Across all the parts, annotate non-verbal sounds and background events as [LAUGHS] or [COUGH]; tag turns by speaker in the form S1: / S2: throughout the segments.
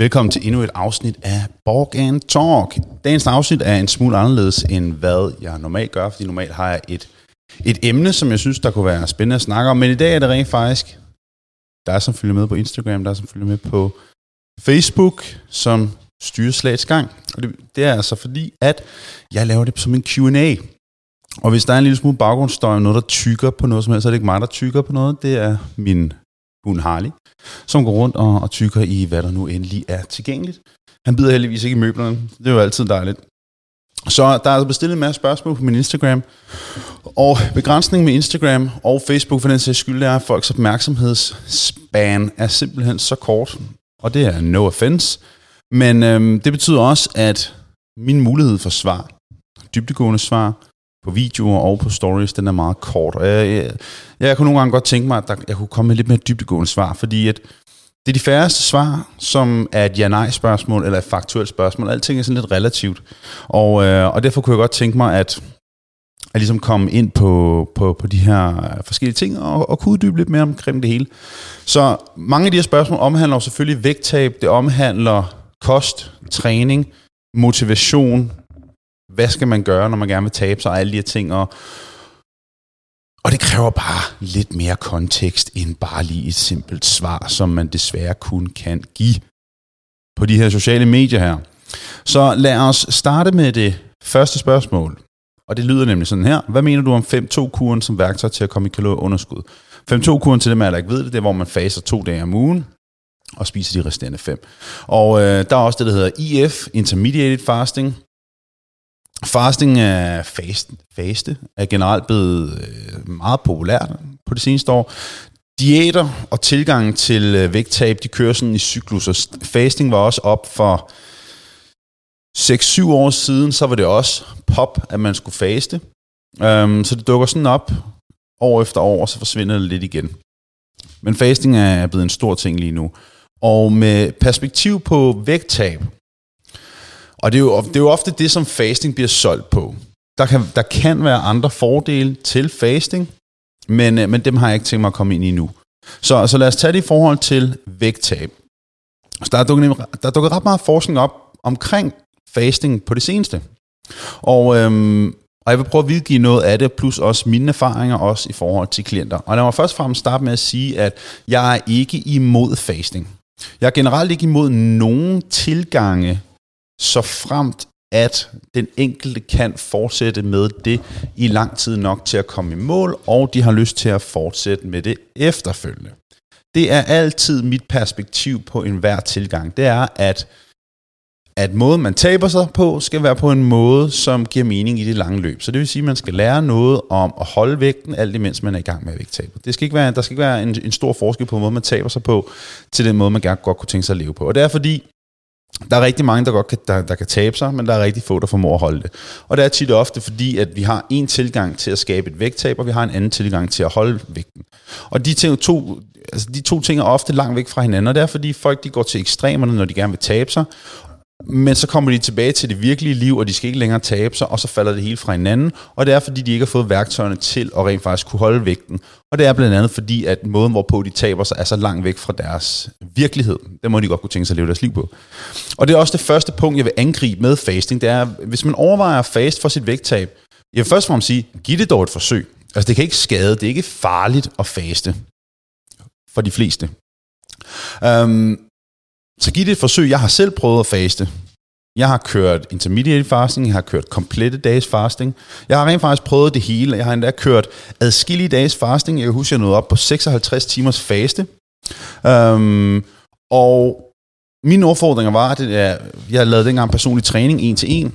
S1: Velkommen til endnu et afsnit af Borg and Talk. Dagens afsnit er en smule anderledes end hvad jeg normalt gør, fordi normalt har jeg et, et emne, som jeg synes, der kunne være spændende at snakke om. Men i dag er det rent faktisk der er som følger med på Instagram, der er som følger med på Facebook, som styrer slagets gang. Og det, det er altså fordi, at jeg laver det som en Q&A. Og hvis der er en lille smule baggrundsstøj, noget der tykker på noget som helst, så er det ikke mig, der tykker på noget. Det er min hund Harley, som går rundt og, og tykker i, hvad der nu endelig er tilgængeligt. Han bider heldigvis ikke i møblerne. Det er jo altid dejligt. Så der er altså bestilt en masse spørgsmål på min Instagram. Og begrænsningen med Instagram og Facebook for den sags skyld er, at folks opmærksomhedsspan er simpelthen så kort. Og det er no offense. Men øhm, det betyder også, at min mulighed for svar, dybdegående svar, på videoer og på stories, den er meget kort. Og jeg, jeg, jeg kunne nogle gange godt tænke mig, at der, jeg kunne komme med lidt mere dybdegående svar, fordi at det er de færreste svar, som er et ja-nej-spørgsmål eller et faktuelt spørgsmål. Alting er sådan lidt relativt. Og, øh, og derfor kunne jeg godt tænke mig, at at ligesom komme ind på, på, på de her forskellige ting og, og kunne uddybe lidt mere omkring det hele. Så mange af de her spørgsmål omhandler selvfølgelig vægttab, det omhandler kost, træning, motivation, hvad skal man gøre, når man gerne vil tabe sig, og alle de her ting. Og, og det kræver bare lidt mere kontekst, end bare lige et simpelt svar, som man desværre kun kan give på de her sociale medier her. Så lad os starte med det første spørgsmål. Og det lyder nemlig sådan her. Hvad mener du om 5-2-kuren som værktøj til at komme i kalorieunderskud? 5-2-kuren til dem, der ikke ved det, det er, hvor man faser to dage om ugen og spiser de resterende fem. Og øh, der er også det, der hedder IF, Intermediate Fasting, Fasting er fast, faste er generelt blevet øh, meget populært på det seneste år. Diæter og tilgang til øh, vægttab, de kører sådan i cyklus, og fasting var også op for 6-7 år siden, så var det også pop, at man skulle faste. Um, så det dukker sådan op år efter år, og så forsvinder det lidt igen. Men fasting er blevet en stor ting lige nu. Og med perspektiv på vægttab, og det er, jo, det er jo ofte det, som fasting bliver solgt på. Der kan, der kan være andre fordele til fasting, men, øh, men dem har jeg ikke tænkt mig at komme ind i nu. Så, så lad os tage det i forhold til vægttab. Så der er dukket, der er dukket ret meget forskning op omkring fasting på det seneste. Og, øhm, og jeg vil prøve at videregive noget af det, plus også mine erfaringer også i forhold til klienter. Og lad mig først og fremmest starte med at sige, at jeg er ikke imod fasting. Jeg er generelt ikke imod nogen tilgange så fremt at den enkelte kan fortsætte med det i lang tid nok til at komme i mål, og de har lyst til at fortsætte med det efterfølgende. Det er altid mit perspektiv på enhver tilgang. Det er, at, at måden, man taber sig på, skal være på en måde, som giver mening i det lange løb. Så det vil sige, at man skal lære noget om at holde vægten, alt imens man er i gang med at vægttabe. Det skal ikke være, der skal ikke være en, en stor forskel på, måden, man taber sig på, til den måde, man gerne godt kunne tænke sig at leve på. Og det er fordi, der er rigtig mange, der godt kan, der, der kan tabe sig, men der er rigtig få, der formår at holde det. Og det er tit og ofte fordi, at vi har en tilgang til at skabe et vægttab, og vi har en anden tilgang til at holde vægten. Og de, ting, to, altså de to ting er ofte langt væk fra hinanden, og det er fordi folk de går til ekstremerne, når de gerne vil tabe sig, men så kommer de tilbage til det virkelige liv, og de skal ikke længere tabe sig, og så falder det hele fra hinanden. Og det er, fordi de ikke har fået værktøjerne til at rent faktisk kunne holde vægten. Og det er blandt andet fordi, at måden, hvorpå de taber sig, er så langt væk fra deres virkelighed. Det må de godt kunne tænke sig at leve deres liv på. Og det er også det første punkt, jeg vil angribe med fasting. Det er, hvis man overvejer fast for sit vægttab, jeg vil først og fremmest sige, giv det dog et forsøg. Altså det kan ikke skade, det er ikke farligt at faste. For de fleste. Um, så giv det et forsøg. Jeg har selv prøvet at faste. Jeg har kørt intermediate fasting, jeg har kørt komplette dages fasting. Jeg har rent faktisk prøvet det hele. Jeg har endda kørt adskillige dages fasting. Jeg kan huske, jeg nåede op på 56 timers faste. Um, og mine opfordringer var, at jeg, jeg lavede dengang personlig træning en til en.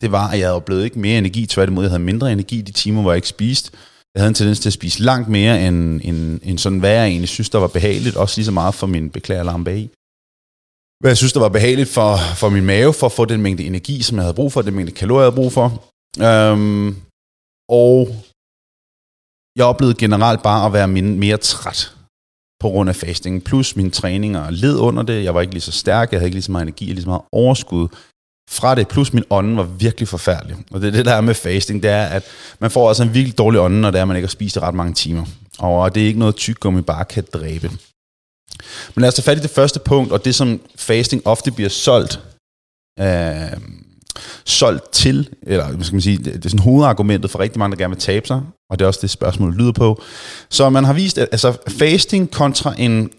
S1: Det var, at jeg havde blevet ikke mere energi, tværtimod jeg havde mindre energi de timer, hvor jeg ikke spiste. Jeg havde en tendens til at spise langt mere, end, end, end sådan, hvad jeg egentlig synes, der var behageligt. Også lige så meget for min beklageralarm bag hvad jeg synes, der var behageligt for, for min mave, for at få den mængde energi, som jeg havde brug for, den mængde kalorier, jeg havde brug for. Øhm, og jeg oplevede generelt bare at være mere træt på grund af fasting. Plus mine træninger led under det. Jeg var ikke lige så stærk, jeg havde ikke lige så meget energi, lige så meget overskud fra det. Plus min ånden var virkelig forfærdelig. Og det er det, der er med fasting, det er, at man får altså en virkelig dårlig ånde, når det er, at man ikke har spist ret mange timer. Og det er ikke noget tyggegummi bare kan dræbe. Men lad os tage fat i det første punkt, og det som fasting ofte bliver solgt, øh, solgt til, eller hvad skal man sige, det er sådan hovedargumentet for rigtig mange, der gerne vil tabe sig, og det er også det spørgsmål, lyder på. Så man har vist, at altså fasting kontra en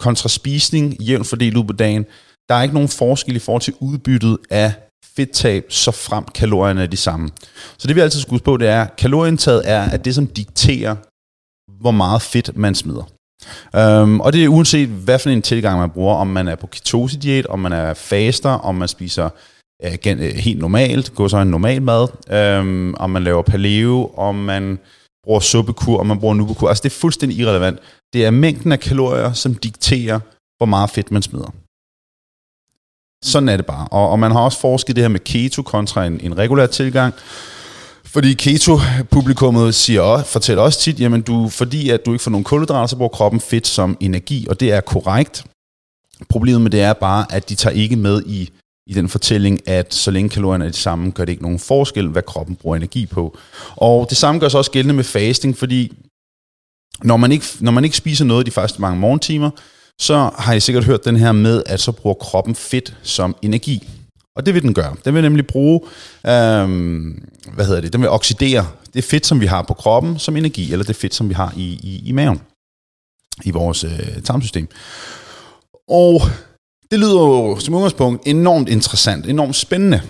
S1: kontra spisning jævnt fordelt ud på dagen, der er ikke nogen forskel i forhold til udbyttet af fedttab, så frem kalorierne er de samme. Så det vi altid skal huske på, det er, at kalorieindtaget er at det, som dikterer, hvor meget fedt man smider. Um, og det er uanset, hvad for en tilgang man bruger, om man er på ketosediet, om man er faster, om man spiser uh, gen, uh, helt normalt, går så en normal mad, um, om man laver paleo, om man bruger suppekur, om man bruger nubekur. Altså det er fuldstændig irrelevant. Det er mængden af kalorier, som dikterer, hvor meget fedt man smider. Sådan er det bare. Og, og man har også forsket det her med keto kontra en, en regulær tilgang. Fordi keto-publikummet siger, fortæller også tit, jamen du, fordi at du ikke får nogen kulhydrater, så bruger kroppen fedt som energi, og det er korrekt. Problemet med det er bare, at de tager ikke med i, i den fortælling, at så længe kalorierne er de samme, gør det ikke nogen forskel, hvad kroppen bruger energi på. Og det samme gør sig også gældende med fasting, fordi når man ikke, når man ikke spiser noget de første mange morgentimer, så har I sikkert hørt den her med, at så bruger kroppen fedt som energi. Og det vil den gøre. Den vil nemlig bruge, øhm, hvad hedder det, den vil oxidere det fedt, som vi har på kroppen, som energi, eller det fedt, som vi har i, i, i maven, i vores øh, tarmsystem. Og det lyder jo som udgangspunkt enormt interessant, enormt spændende.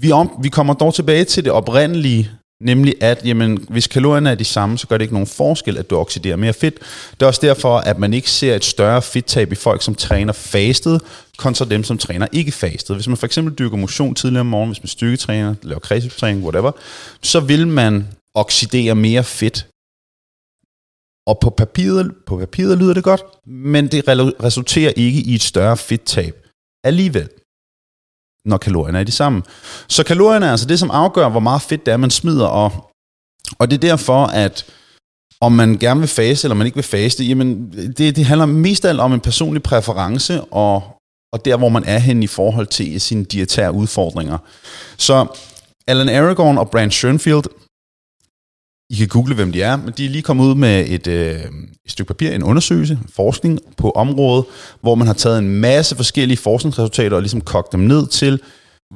S1: Vi, om, vi kommer dog tilbage til det oprindelige Nemlig at, jamen, hvis kalorierne er de samme, så gør det ikke nogen forskel, at du oxiderer mere fedt. Det er også derfor, at man ikke ser et større fedttab i folk, som træner fastet, kontra dem, som træner ikke fastet. Hvis man for eksempel dyrker motion tidligere om morgenen, hvis man styrketræner, laver kredsløbstræning, whatever, så vil man oxidere mere fedt. Og på papiret, på papiret lyder det godt, men det resulterer ikke i et større fedttab alligevel når kalorierne er de samme. Så kalorierne er altså det, som afgør, hvor meget fedt det er, man smider, og, og det er derfor, at om man gerne vil faste, eller man ikke vil faste, jamen det, det handler mest af alt om en personlig præference, og, og der, hvor man er hen i forhold til sine dietære udfordringer. Så Alan Aragorn og Brand Schoenfield i kan google, hvem de er, men de er lige kommet ud med et, øh, et stykke papir, en undersøgelse, forskning på området, hvor man har taget en masse forskellige forskningsresultater og ligesom kogt dem ned til,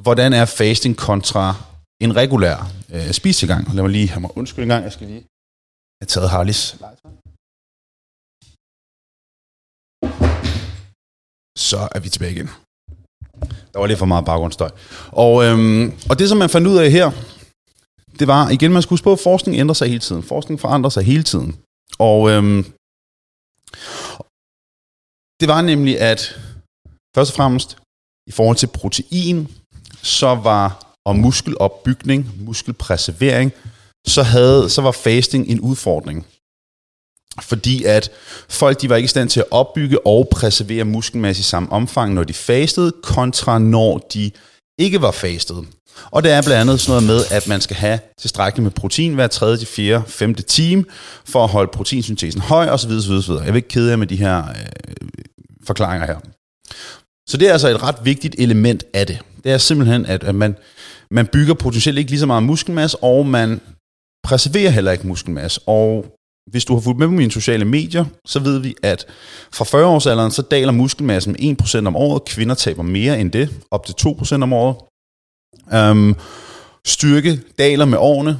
S1: hvordan er fasting kontra en regulær øh, spisegang. Lad mig lige have mig undskyld en gang, jeg skal lige have taget Harlis. Så er vi tilbage igen. Der var lidt for meget baggrundsstøj. Og, øhm, og det, som man fandt ud af her, det var, igen, man skulle huske på, at forskning ændrer sig hele tiden. Forskning forandrer sig hele tiden. Og øhm, det var nemlig, at først og fremmest i forhold til protein, så var og muskelopbygning, muskelpreservering, så, havde, så var fasting en udfordring. Fordi at folk de var ikke i stand til at opbygge og preservere muskelmasse i samme omfang, når de fastede, kontra når de ikke var fastet. Og det er blandt andet sådan noget med, at man skal have tilstrækkeligt med protein hver tredje, fjerde, femte time, for at holde proteinsyntesen høj, osv. osv., osv. Jeg vil ikke kede jer med de her øh, forklaringer her. Så det er altså et ret vigtigt element af det. Det er simpelthen, at, at man, man bygger potentielt ikke lige så meget muskelmasse, og man preserverer heller ikke muskelmasse. Og hvis du har fulgt med på mine sociale medier, så ved vi, at fra 40-årsalderen, så daler muskelmassen med 1% om året. Kvinder taber mere end det, op til 2% om året. Um, styrke daler med årene,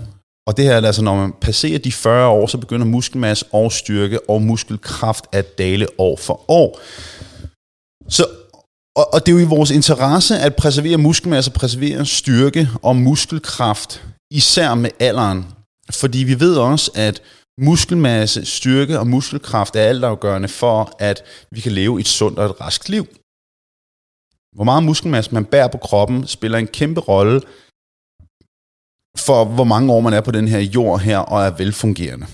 S1: og det her er altså, når man passerer de 40 år, så begynder muskelmasse og styrke og muskelkraft at dale år for år. Så, og, og det er jo i vores interesse at preservere muskelmasse, preservere styrke og muskelkraft, især med alderen. Fordi vi ved også, at muskelmasse, styrke og muskelkraft er altafgørende for, at vi kan leve et sundt og et raskt liv. Hvor meget muskelmasse man bærer på kroppen, spiller en kæmpe rolle for, hvor mange år man er på den her jord her og er velfungerende.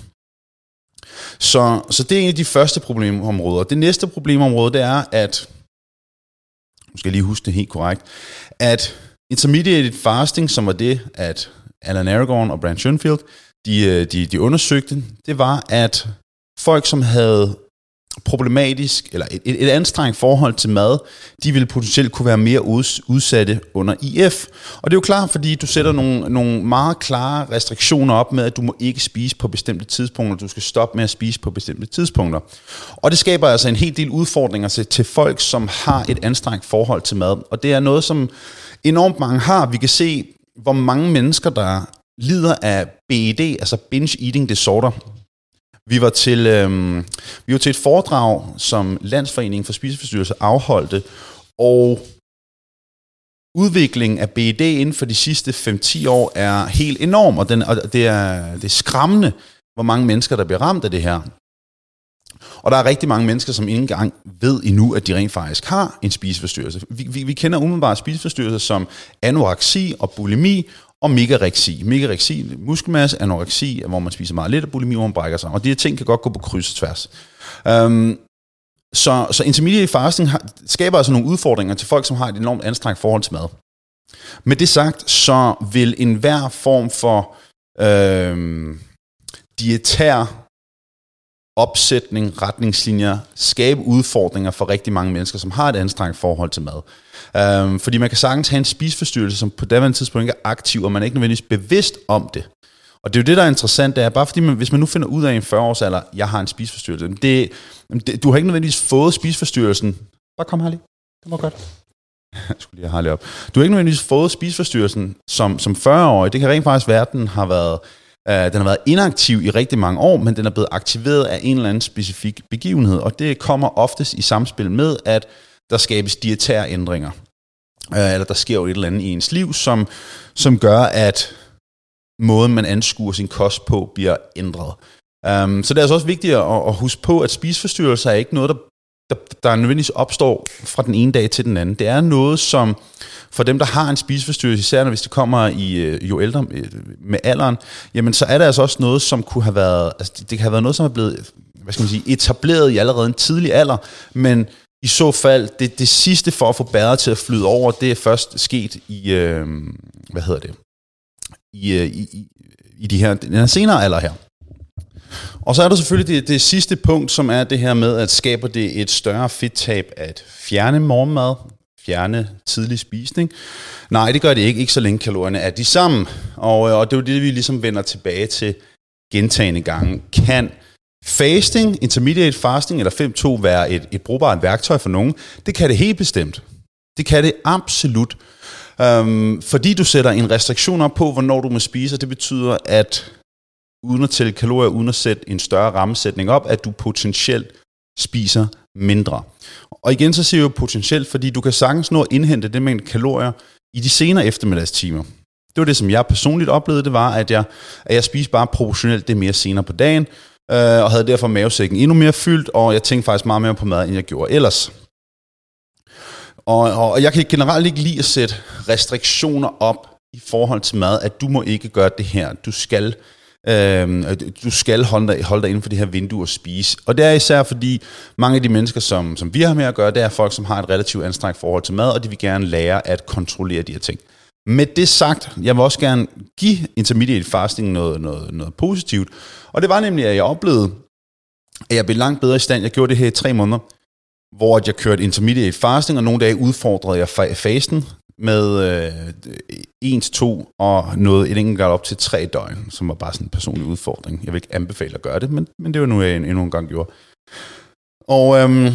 S1: Så, så det er en af de første problemområder. Det næste problemområde, det er, at, nu skal jeg lige huske det helt korrekt, at intermediate fasting, som var det, at Alan Aragorn og Brand Schoenfield, de, øh, de, de undersøgte, det var, at folk, som havde problematisk, eller et, et, anstrengt forhold til mad, de vil potentielt kunne være mere udsatte under IF. Og det er jo klart, fordi du sætter nogle, nogle meget klare restriktioner op med, at du må ikke spise på bestemte tidspunkter, du skal stoppe med at spise på bestemte tidspunkter. Og det skaber altså en hel del udfordringer til, til folk, som har et anstrengt forhold til mad. Og det er noget, som enormt mange har. Vi kan se, hvor mange mennesker, der lider af BED, altså Binge Eating Disorder, vi var til, øhm, vi var til et foredrag, som Landsforeningen for Spiseforstyrrelser afholdte, og udviklingen af BED inden for de sidste 5-10 år er helt enorm, og, den, og det, er, det er skræmmende, hvor mange mennesker, der bliver ramt af det her. Og der er rigtig mange mennesker, som ikke engang ved endnu, at de rent faktisk har en spiseforstyrrelse. Vi, vi, vi kender umiddelbart spiseforstyrrelser som anoreksi og bulimi, og megareksi. Megareksi, muskelmasse, anoreksi, hvor man spiser meget lidt, og bulimi, hvor man brækker sig. Og de her ting kan godt gå på kryds og tværs. Um, så, så intermediate fasting har, skaber altså nogle udfordringer til folk, som har et enormt anstrengt forhold til mad. Med det sagt, så vil enhver form for øhm, dietær opsætning, retningslinjer, skabe udfordringer for rigtig mange mennesker, som har et anstrengt forhold til mad. Øhm, fordi man kan sagtens have en spiseforstyrrelse, som på daværende tidspunkt ikke er aktiv, og man er ikke nødvendigvis bevidst om det. Og det er jo det, der er interessant, det er bare fordi, man, hvis man nu finder ud af i en 40-års alder, jeg har en spiseforstyrrelse, det, det, du har ikke nødvendigvis fået spiseforstyrrelsen. Bare kom, Harley. Det var godt. [LAUGHS] Jeg skulle lige have Harley op. Du har ikke nødvendigvis fået spiseforstyrrelsen som, som 40-årig. Det kan rent faktisk være, at den har været øh, den har været inaktiv i rigtig mange år, men den er blevet aktiveret af en eller anden specifik begivenhed, og det kommer oftest i samspil med, at der skabes dietære ændringer. Øh, eller der sker jo et eller andet i ens liv, som, som gør, at måden, man anskuer sin kost på, bliver ændret. Um, så det er altså også vigtigt at, at huske på, at spiseforstyrrelser er ikke noget, der, der, der nødvendigvis opstår fra den ene dag til den anden. Det er noget, som for dem, der har en spiseforstyrrelse, især når hvis det kommer i øh, jo ældre øh, med alderen, jamen så er det altså også noget, som kunne have været, altså det kan have været noget, som er blevet hvad skal man sige, etableret i allerede en tidlig alder, men i så fald, det, det sidste for at få bæret til at flyde over, det er først sket i, øh, hvad hedder det, i, øh, i, i, i de her, den her senere alder her. Og så er der selvfølgelig det, det sidste punkt, som er det her med, at skaber det et større fedttab at fjerne morgenmad, fjerne tidlig spisning. Nej, det gør det ikke, ikke så længe kalorierne er de samme. Og, øh, og det er jo det, vi ligesom vender tilbage til gentagende gange. Kan fasting, intermediate fasting eller 5-2 være et, et brugbart værktøj for nogen? Det kan det helt bestemt. Det kan det absolut. Øhm, fordi du sætter en restriktion op på, hvornår du må spise, og det betyder, at uden at tælle kalorier, uden at sætte en større rammesætning op, at du potentielt spiser mindre. Og igen så siger jeg jo potentielt, fordi du kan sagtens nå at indhente det mængde kalorier i de senere eftermiddagstimer. Det var det, som jeg personligt oplevede, det var, at jeg, at jeg spiste bare proportionelt det mere senere på dagen, øh, og havde derfor mavesækken endnu mere fyldt, og jeg tænkte faktisk meget mere på mad, end jeg gjorde ellers. Og, og jeg kan generelt ikke lide at sætte restriktioner op i forhold til mad, at du må ikke gøre det her, du skal Øhm, du skal holde dig, holde dig inden for det her vindue og spise. Og det er især fordi mange af de mennesker, som, som vi har med at gøre, det er folk, som har et relativt anstrengt forhold til mad, og de vil gerne lære at kontrollere de her ting. Med det sagt, jeg vil også gerne give intermediate fasting noget, noget, noget positivt. Og det var nemlig, at jeg oplevede, at jeg blev langt bedre i stand. Jeg gjorde det her i tre måneder, hvor jeg kørte intermediate fasting, og nogle dage udfordrede jeg fasten med øh, 1 til 2 og noget et enkelt gang op til 3 døgn, som var bare sådan en personlig udfordring. Jeg vil ikke anbefale at gøre det, men, men det var nu, jeg endnu en gang gjorde. Og, øhm,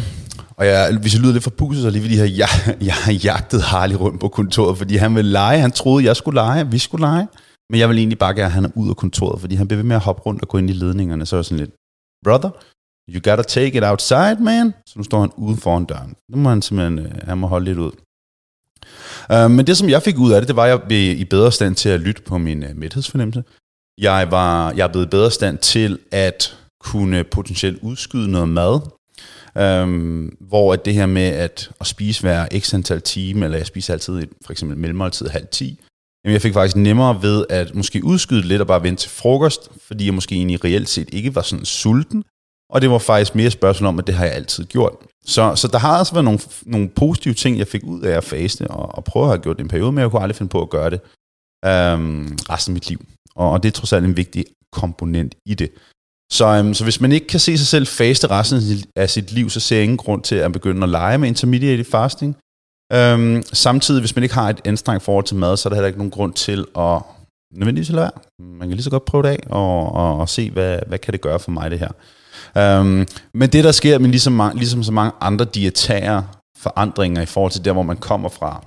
S1: og jeg, hvis jeg lyder lidt for puset, så lige ved de her, jeg, jeg har jagtet Harley rundt på kontoret, fordi han ville lege. Han troede, jeg skulle lege, vi skulle lege. Men jeg vil egentlig bare gerne have ham ud af kontoret, fordi han bliver ved med at hoppe rundt og gå ind i ledningerne. Så er jeg sådan lidt, brother, you gotta take it outside, man. Så nu står han uden foran døren. Nu må han simpelthen, øh, han må holde lidt ud. Uh, men det, som jeg fik ud af det, det var, at jeg blev i bedre stand til at lytte på min uh, mæthedsfornemmelse. Jeg, var, jeg er blevet i bedre stand til at kunne potentielt udskyde noget mad, Øhm, hvor at det her med at, at spise hver x antal time, eller jeg spiser altid for eksempel mellemmåltid halv 10, jamen jeg fik faktisk nemmere ved at måske udskyde lidt og bare vente til frokost, fordi jeg måske egentlig reelt set ikke var sådan sulten, og det var faktisk mere spørgsmål om, at det har jeg altid gjort. Så, så der har altså været nogle, nogle positive ting, jeg fik ud af at faste, og, og prøve at have gjort det en periode, men jeg kunne aldrig finde på at gøre det øhm, resten af mit liv. Og, og det er trods alt en vigtig komponent i det. Så, øhm, så hvis man ikke kan se sig selv faste resten af sit liv, så ser jeg ingen grund til at begynde at lege med intermediate fasting. Øhm, samtidig, hvis man ikke har et anstrengt forhold til mad, så er der heller ikke nogen grund til at nødvendigvis lade være. Man kan lige så godt prøve det af og, og, og se, hvad, hvad kan det gøre for mig det her. Øhm, men det, der sker men ligesom, ligesom så mange andre dietære forandringer i forhold til der, hvor man kommer fra,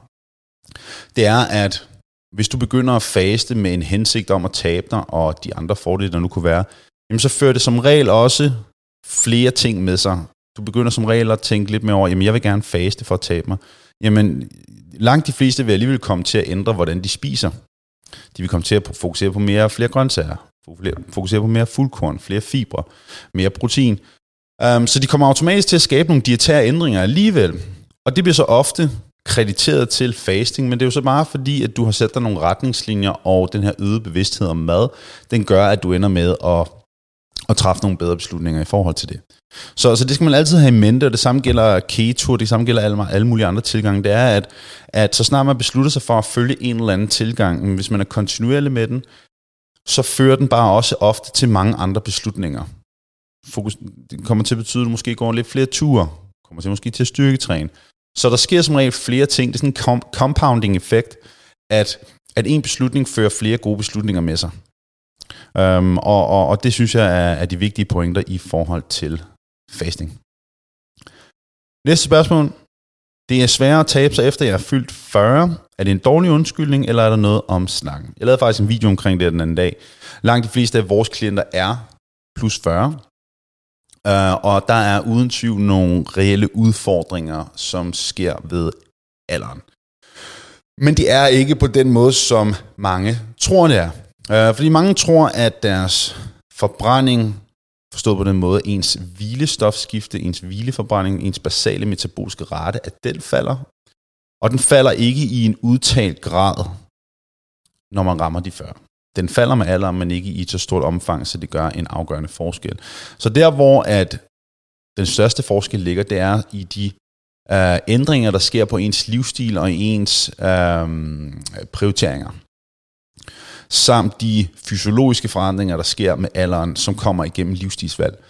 S1: det er, at hvis du begynder at faste med en hensigt om at tabe dig, og de andre fordele, der nu kunne være, jamen så fører det som regel også flere ting med sig. Du begynder som regel at tænke lidt mere over, jamen jeg vil gerne faste for at tabe mig. Jamen langt de fleste vil alligevel komme til at ændre, hvordan de spiser. De vil komme til at fokusere på mere flere grøntsager, fokusere på mere fuldkorn, flere fibre, mere protein. Um, så de kommer automatisk til at skabe nogle dietære ændringer alligevel. Og det bliver så ofte krediteret til fasting, men det er jo så bare fordi, at du har sat dig nogle retningslinjer, og den her øgede bevidsthed om mad, den gør, at du ender med at, og træffe nogle bedre beslutninger i forhold til det. Så, så det skal man altid have i mente, og det samme gælder keto, det samme gælder alle, alle mulige andre tilgange, det er, at, at så snart man beslutter sig for at følge en eller anden tilgang, hvis man er kontinuerlig med den, så fører den bare også ofte til mange andre beslutninger. Fokus, det kommer til at betyde, at du måske går lidt flere ture, kommer til måske til at styrketræne. Så der sker som regel flere ting. Det er sådan en compounding effekt, at, at en beslutning fører flere gode beslutninger med sig. Øhm, og, og, og det synes jeg er, er de vigtige pointer i forhold til fasting. Næste spørgsmål. Det er sværere at tabe sig efter jeg er fyldt 40. Er det en dårlig undskyldning, eller er der noget om snakken? Jeg lavede faktisk en video omkring det den anden dag. Langt de fleste af vores klienter er plus 40. Uh, øh, og der er uden tvivl nogle reelle udfordringer, som sker ved alderen. Men de er ikke på den måde, som mange tror, det er. Uh, fordi mange tror, at deres forbrænding Forstået på den måde, ens hvilestofskifte, ens hvileforbrænding, ens basale metaboliske rate, at den falder. Og den falder ikke i en udtalt grad, når man rammer de 40. Den falder med alderen, men ikke i et så stort omfang, så det gør en afgørende forskel. Så der, hvor at den største forskel ligger, det er i de øh, ændringer, der sker på ens livsstil og ens øh, prioriteringer samt de fysiologiske forandringer, der sker med alderen, som kommer igennem livsstilsvalg.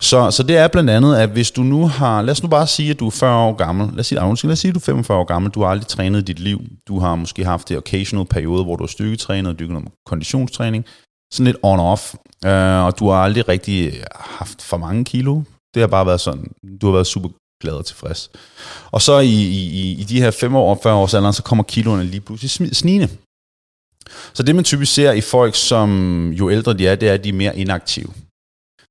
S1: Så, så det er blandt andet, at hvis du nu har, lad os nu bare sige, at du er 40 år gammel, lad os sige, lad os sige at du er 45 år gammel, du har aldrig trænet i dit liv, du har måske haft det occasional periode, hvor du har styrketrænet og dykket noget konditionstræning, sådan lidt on-off, øh, og du har aldrig rigtig haft for mange kilo, det har bare været sådan, du har været super glad og tilfreds. Og så i, i, i de her 5 år 40 års alderen, så kommer kiloene lige pludselig snigende. Så det man typisk ser i folk, som jo ældre de er, det er, at de er mere inaktive.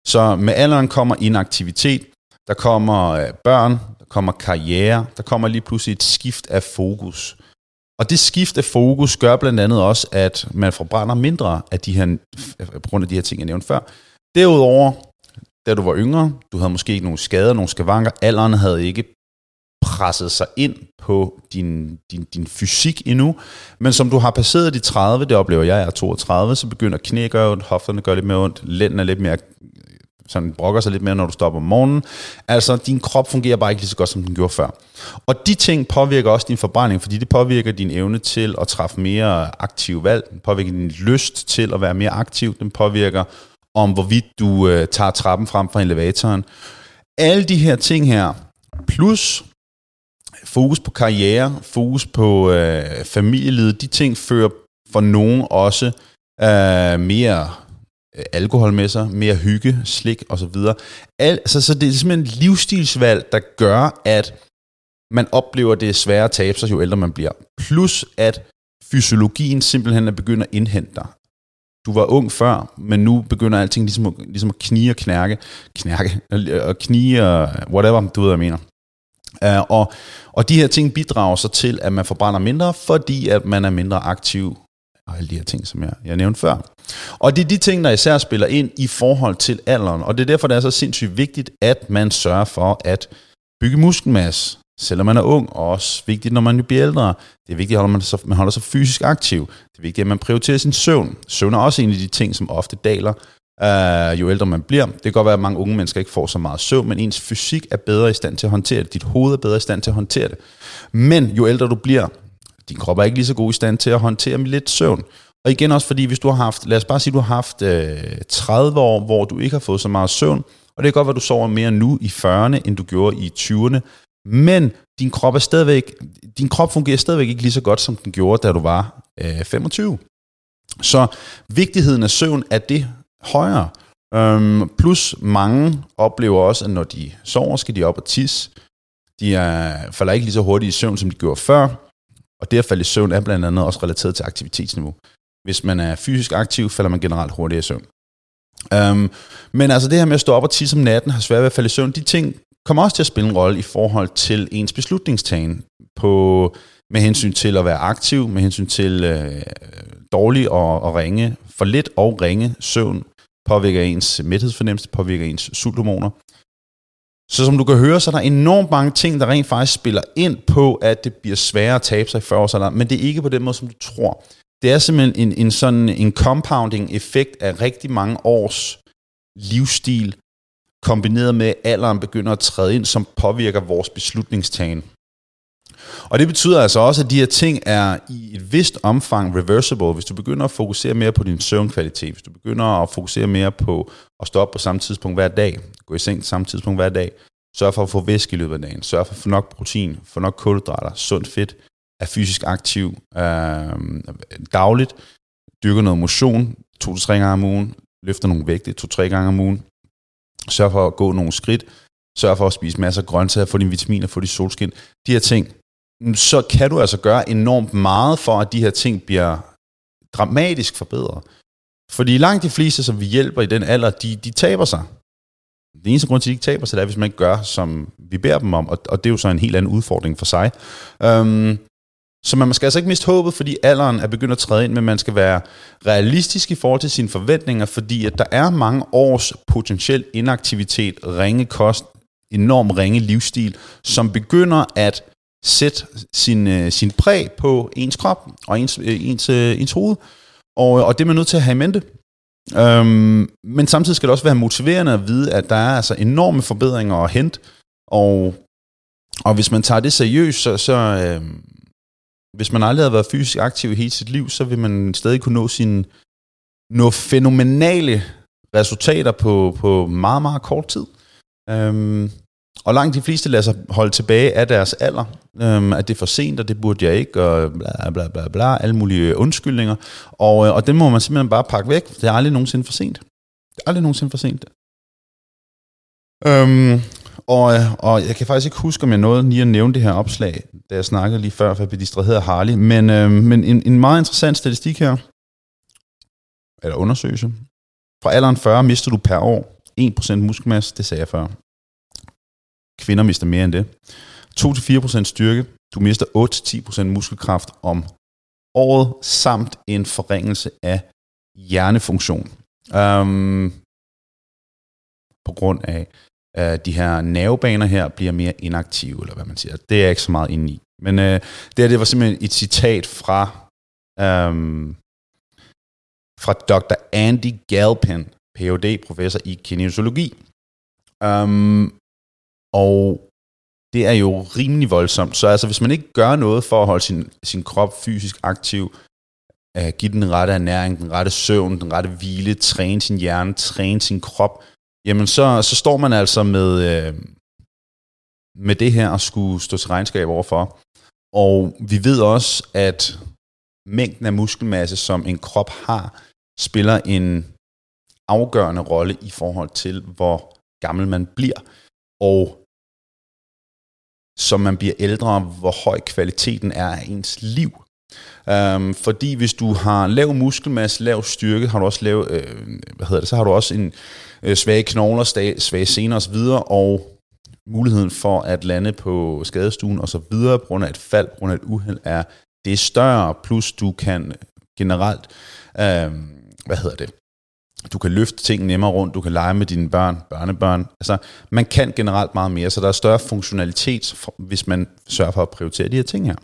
S1: Så med alderen kommer inaktivitet, der kommer øh, børn, der kommer karriere, der kommer lige pludselig et skift af fokus. Og det skift af fokus gør blandt andet også, at man forbrænder mindre af de her, øh, på grund af de her ting, jeg nævnte før. Derudover, da du var yngre, du havde måske ikke nogen skader, nogen skavanker, alderen havde ikke presset sig ind på din, din, din fysik endnu, men som du har passeret de 30, det oplever jeg, jeg er 32, så begynder knæ at gøre ondt, hofterne gør lidt mere ondt, lænden er lidt mere sådan brokker sig lidt mere, når du stopper om morgenen. Altså, din krop fungerer bare ikke lige så godt, som den gjorde før. Og de ting påvirker også din forbrænding, fordi det påvirker din evne til at træffe mere aktive valg, den påvirker din lyst til at være mere aktiv, den påvirker om, hvorvidt du øh, tager trappen frem fra elevatoren. Alle de her ting her, plus fokus på karriere, fokus på øh, familielivet, de ting fører for nogen også øh, mere øh, alkohol med sig, mere hygge, slik osv. Al, altså, så det er simpelthen livsstilsvalg, der gør, at man oplever det sværere at tabe sig, jo ældre man bliver. Plus at fysiologien simpelthen er begyndt at indhente dig. Du var ung før, men nu begynder alting ligesom at, ligesom at knige og knærke, knærke, og knige og whatever, du ved, hvad jeg mener. Uh, og, og de her ting bidrager så til, at man forbrænder mindre, fordi at man er mindre aktiv, og alle de her ting, som jeg, jeg nævnte før. Og det er de ting, der især spiller ind i forhold til alderen, og det er derfor, det er så sindssygt vigtigt, at man sørger for at bygge muskelmasse, selvom man er ung, og også vigtigt, når man bliver ældre. Det er vigtigt, at man, så, man holder sig fysisk aktiv. Det er vigtigt, at man prioriterer sin søvn. Søvn er også en af de ting, som ofte daler, uh, jo ældre man bliver. Det kan godt være, at mange unge mennesker ikke får så meget søvn, men ens fysik er bedre i stand til at håndtere det. Dit hoved er bedre i stand til at håndtere det. Men jo ældre du bliver, din krop er ikke lige så god i stand til at håndtere med lidt søvn. Og igen også fordi, hvis du har haft, lad os bare sige, du har haft øh, 30 år, hvor du ikke har fået så meget søvn, og det er godt, at du sover mere nu i 40'erne, end du gjorde i 20'erne, men din krop, er stadigvæk, din krop fungerer stadigvæk ikke lige så godt, som den gjorde, da du var øh, 25. Så vigtigheden af søvn er det højere. Øhm, plus mange oplever også, at når de sover, skal de op og tisse. De er, falder ikke lige så hurtigt i søvn, som de gjorde før. Og det at falde i søvn er blandt andet også relateret til aktivitetsniveau. Hvis man er fysisk aktiv, falder man generelt hurtigere i søvn. Øhm, men altså det her med at stå op og tisse om natten, har svært ved at falde i søvn, de ting kommer også til at spille en rolle i forhold til ens beslutningstagen på, med hensyn til at være aktiv, med hensyn til øh, dårlig og, og ringe, for lidt og ringe søvn, påvirker ens mæthedsfornemmelse, påvirker ens sulthormoner. Så som du kan høre, så er der enormt mange ting, der rent faktisk spiller ind på, at det bliver sværere at tabe sig i 40 men det er ikke på den måde, som du tror. Det er simpelthen en, en sådan en compounding effekt af rigtig mange års livsstil, kombineret med, at alderen begynder at træde ind, som påvirker vores beslutningstagen. Og det betyder altså også, at de her ting er i et vist omfang reversible. Hvis du begynder at fokusere mere på din søvnkvalitet, hvis du begynder at fokusere mere på at stå op på samme tidspunkt hver dag, gå i seng på samme tidspunkt hver dag, sørg for at få væske i løbet af dagen, sørg for at få nok protein, få nok kulhydrater, sundt fedt, er fysisk aktiv øh, dagligt, dyrker noget motion to til tre gange om ugen, løfter nogle vægte to-tre gange om ugen, sørg for at gå nogle skridt, sørg for at spise masser af grøntsager, få dine vitaminer, få dit solskin. De her ting, Mm, så kan du altså gøre enormt meget for, at de her ting bliver dramatisk forbedret. Fordi langt de fleste, som vi hjælper i den alder, de, de taber sig. Den eneste grund til, at de ikke taber sig, det er, hvis man ikke gør, som vi beder dem om, og, og det er jo så en helt anden udfordring for sig. Um, så man skal altså ikke miste håbet, fordi alderen er begyndt at træde ind, men man skal være realistisk i forhold til sine forventninger, fordi at der er mange års potentiel inaktivitet, ringe kost, enorm ringe livsstil, som begynder at sætte sin, øh, sin præg på ens krop og ens, øh, ens, øh, ens hoved. Og, øh, og det er man nødt til at have i mente. Øhm, men samtidig skal det også være motiverende at vide, at der er altså enorme forbedringer at hente, og, og hvis man tager det seriøst, så, så øh, hvis man aldrig har været fysisk aktiv i hele sit liv, så vil man stadig kunne nå sine nå fænomenale resultater på, på meget, meget kort tid. Øhm, og langt de fleste lader sig holde tilbage af deres alder, øhm, at det er for sent, og det burde jeg ikke, og bla bla bla bla, alle mulige øh, undskyldninger. Og, øh, og den må man simpelthen bare pakke væk. Det er aldrig nogensinde for sent. Det er aldrig nogensinde for sent. Øhm, og, øh, og jeg kan faktisk ikke huske, om jeg nåede lige at nævne det her opslag, da jeg snakkede lige før, for jeg blev distraheret af Harley. Men, øh, men en, en meget interessant statistik her, eller undersøgelse. Fra alderen 40 mister du per år 1% muskelmasse, det sagde jeg før. Kvinder mister mere end det. 2-4% styrke. Du mister 8-10% muskelkraft om året, samt en forringelse af hjernefunktion. Um, på grund af at de her nervebaner her bliver mere inaktive, eller hvad man siger. Det er jeg ikke så meget inde i. Men uh, det her, det var simpelthen et citat fra, um, fra Dr. Andy Galpin, Ph.D. professor i kinesiologi. Um, og det er jo rimelig voldsomt. Så altså, hvis man ikke gør noget for at holde sin, sin krop fysisk aktiv, øh, give den rette ernæring, den rette søvn, den rette hvile, træne sin hjerne, træne sin krop, jamen så, så står man altså med, øh, med det her at skulle stå til regnskab overfor. Og vi ved også, at mængden af muskelmasse, som en krop har, spiller en afgørende rolle i forhold til, hvor gammel man bliver. Og som man bliver ældre, hvor høj kvaliteten er af ens liv. Um, fordi hvis du har lav muskelmasse, lav styrke, har du også lav, øh, hvad hedder det, så har du også en øh, svage knogler, svage sener osv., og muligheden for at lande på skadestuen og så videre, på grund af et fald, på grund af et uheld, er det er større, plus du kan generelt, øh, hvad hedder det, du kan løfte ting nemmere rundt, du kan lege med dine børn, børnebørn. Altså, man kan generelt meget mere, så der er større funktionalitet, hvis man sørger for at prioritere de her ting her.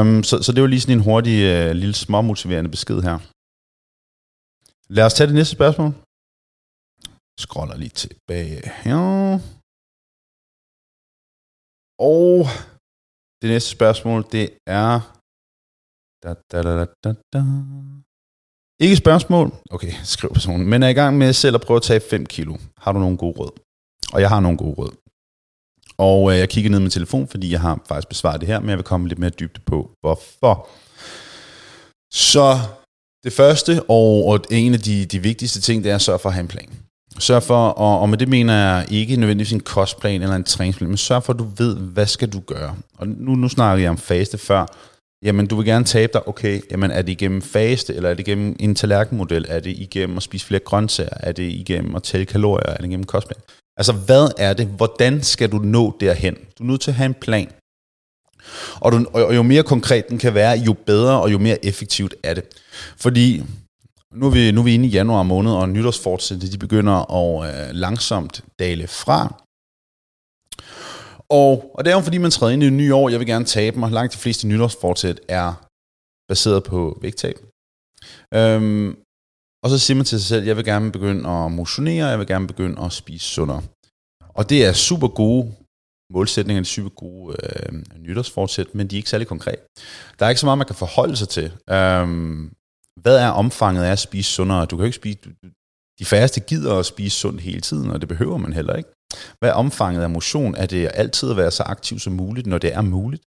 S1: Um, så, så det var lige sådan en hurtig, uh, lille småmotiverende besked her. Lad os tage det næste spørgsmål. Scroller lige tilbage her. Og det næste spørgsmål, det er Da, da, da, da, da. Ikke spørgsmål. Okay, skriv personen. Men er i gang med selv at prøve at tage 5 kilo. Har du nogle gode råd? Og jeg har nogle gode råd. Og øh, jeg kigger ned med telefon, fordi jeg har faktisk besvaret det her, men jeg vil komme lidt mere dybt på, hvorfor. Så det første, og, og en af de, de vigtigste ting, det er at sørge for at have en plan. Sørg for, og, og med det mener jeg ikke nødvendigvis en kostplan eller en træningsplan, men sørg for, at du ved, hvad skal du gøre. Og nu, nu snakker jeg om faste før. Jamen, du vil gerne tabe dig, okay, jamen er det igennem faste, eller er det igennem en tallerkenmodel, er det igennem at spise flere grøntsager, er det igennem at tælle kalorier, er det igennem kostplan? Altså, hvad er det? Hvordan skal du nå derhen? Du er nødt til at have en plan. Og, du, og jo mere konkret den kan være, jo bedre og jo mere effektivt er det. Fordi nu er vi, nu er vi inde i januar måned, og nytårsfortsættet, de begynder at øh, langsomt dale fra. Og, og det er jo fordi, man træder ind i et nyt år, jeg vil gerne tabe mig. Langt de fleste nytårsfortsæt er baseret på vægttab. Øhm, og så siger man til sig selv, jeg vil gerne begynde at motionere, jeg vil gerne begynde at spise sundere. Og det er super gode målsætninger, det er super gode øh, nytårsfortsæt, men de er ikke særlig konkrete. Der er ikke så meget, man kan forholde sig til. Øhm, hvad er omfanget af at spise sundere? Du kan jo ikke spise, de færreste gider at spise sundt hele tiden, og det behøver man heller ikke. Hvad er omfanget af motion? Er det altid at være så aktiv som muligt, når det er muligt?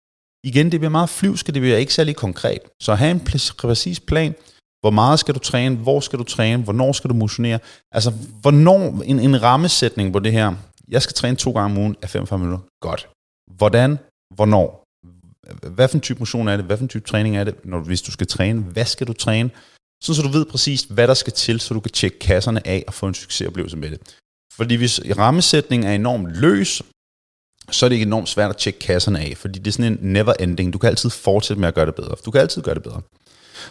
S1: Igen, det bliver meget flyvsk, det bliver ikke særlig konkret. Så have en præcis plan. Hvor meget skal du træne? Hvor skal du træne? Hvornår skal du motionere? Altså, hvornår en, en rammesætning på det her. Jeg skal træne to gange om ugen af 45 minutter. Godt. Hvordan? Hvornår? Hvad for en type motion er det? Hvad for en type træning er det? Når, hvis du skal træne, hvad skal du træne? Så, så du ved præcis, hvad der skal til, så du kan tjekke kasserne af og få en succesoplevelse med det. Fordi hvis rammesætningen er enormt løs, så er det enormt svært at tjekke kasserne af, fordi det er sådan en never ending. Du kan altid fortsætte med at gøre det bedre. Du kan altid gøre det bedre.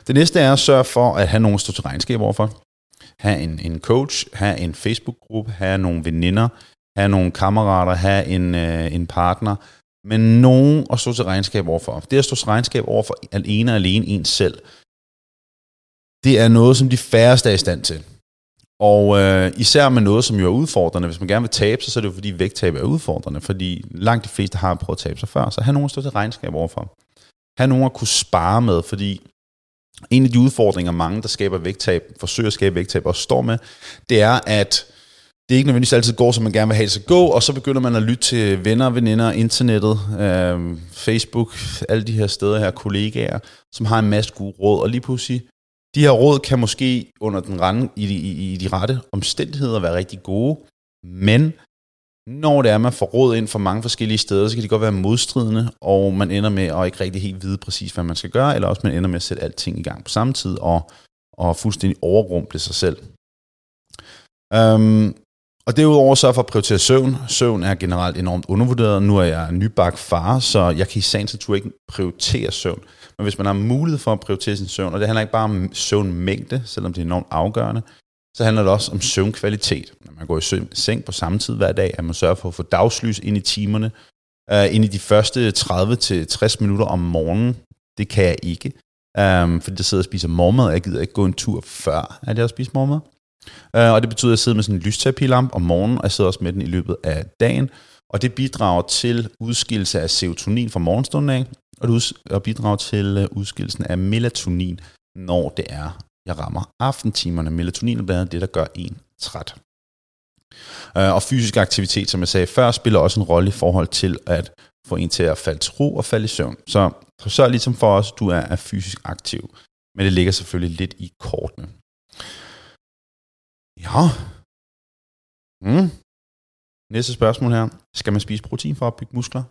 S1: Det næste er at sørge for at have nogen at stå til regnskab overfor. Have en, en coach, have en Facebook-gruppe, have nogle veninder, have nogle kammerater, have en, øh, en partner, men nogen at stå til regnskab overfor. Det at stå til regnskab overfor alene og alene en selv, det er noget, som de færreste er i stand til. Og øh, især med noget, som jo er udfordrende. Hvis man gerne vil tabe sig, så er det jo fordi vægttab er udfordrende. Fordi langt de fleste har prøvet at tabe sig før. Så have nogen at stå til regnskab overfor. Have nogen at kunne spare med, fordi en af de udfordringer, mange, der skaber vægttab, forsøger at skabe vægttab og står med, det er, at det ikke nødvendigvis altid går, som man gerne vil have det til gå, og så begynder man at lytte til venner, veninder, internettet, øh, Facebook, alle de her steder her, kollegaer, som har en masse gode råd, og lige pludselig, de her råd kan måske under den rande, i, i, i de rette omstændigheder være rigtig gode, men når det er, at man får råd ind fra mange forskellige steder, så kan de godt være modstridende, og man ender med at ikke rigtig helt vide præcis, hvad man skal gøre, eller også man ender med at sætte alting i gang på samme tid, og, og fuldstændig overrumple sig selv. Um, og derudover så for at prioritere søvn. Søvn er generelt enormt undervurderet. Nu er jeg nybagt far, så jeg kan i sagens natur ikke prioritere søvn. Men hvis man har mulighed for at prioritere sin søvn, og det handler ikke bare om søvnmængde, selvom det er enormt afgørende, så handler det også om søvnkvalitet. Når man går i seng på samme tid hver dag, at man sørger for at få dagslys ind i timerne, uh, ind i de første 30-60 minutter om morgenen. Det kan jeg ikke, um, fordi jeg sidder og spiser morgenmad, og jeg gider ikke gå en tur før, at jeg spiser morgenmad. Uh, og det betyder, at jeg sidder med sådan en lysterapilamp om morgenen, og jeg sidder også med den i løbet af dagen. Og det bidrager til udskillelse af serotonin fra morgenstunden af, og det bidrager til øh, udskillelsen af melatonin, når det er, jeg rammer aftentimerne. Melatonin er blandt andet det, der gør en træt. Øh, og fysisk aktivitet, som jeg sagde før, spiller også en rolle i forhold til at få en til at falde til ro og falde i søvn. Så sørg ligesom for os, du er, er fysisk aktiv. Men det ligger selvfølgelig lidt i kortene. Ja. Mm. Næste spørgsmål her. Skal man spise protein for at bygge muskler?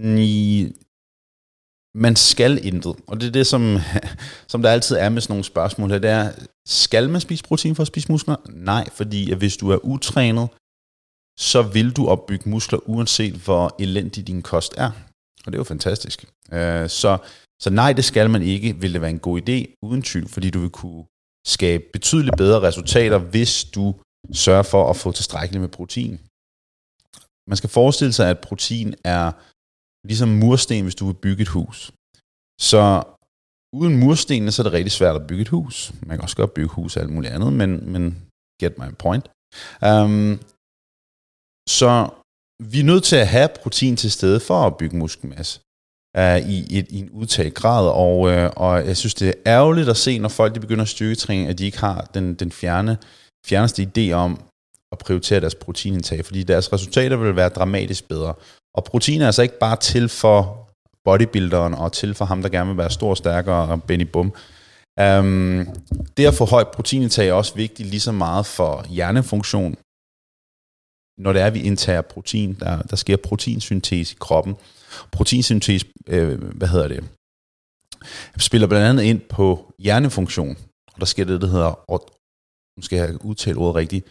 S1: Nej, man skal intet. Og det er det, som, [LAUGHS] som der altid er med sådan nogle spørgsmål her. Det er, skal man spise protein for at spise muskler? Nej, fordi at hvis du er utrænet, så vil du opbygge muskler, uanset hvor elendig din kost er. Og det er jo fantastisk. Øh, så, så nej, det skal man ikke. Vil det være en god idé? Uden tvivl, fordi du vil kunne skabe betydeligt bedre resultater, hvis du sørge for at få tilstrækkeligt med protein. Man skal forestille sig, at protein er ligesom mursten, hvis du vil bygge et hus. Så uden murstenene, så er det rigtig svært at bygge et hus. Man kan også godt bygge hus og alt muligt andet, men, men get my point. Um, så vi er nødt til at have protein til stede for at bygge muskelmasse. uh, i, et, i en udtalt grad, og, uh, og jeg synes, det er ærgerligt at se, når folk de begynder at styrketræne, at de ikke har den, den fjerne, fjerneste idé om at prioritere deres proteinindtag, fordi deres resultater vil være dramatisk bedre. Og protein er altså ikke bare til for bodybuilderen og til for ham, der gerne vil være stor, stærkere og Benny Bum. Um, det at få højt proteinindtag er også vigtigt lige så meget for hjernefunktion, når det er, at vi indtager protein. Der, der sker proteinsyntese i kroppen. Proteinsyntese, øh, hvad hedder det, spiller blandt andet ind på hjernefunktion. Og der sker det, der hedder, nu skal jeg udtale ordet rigtigt,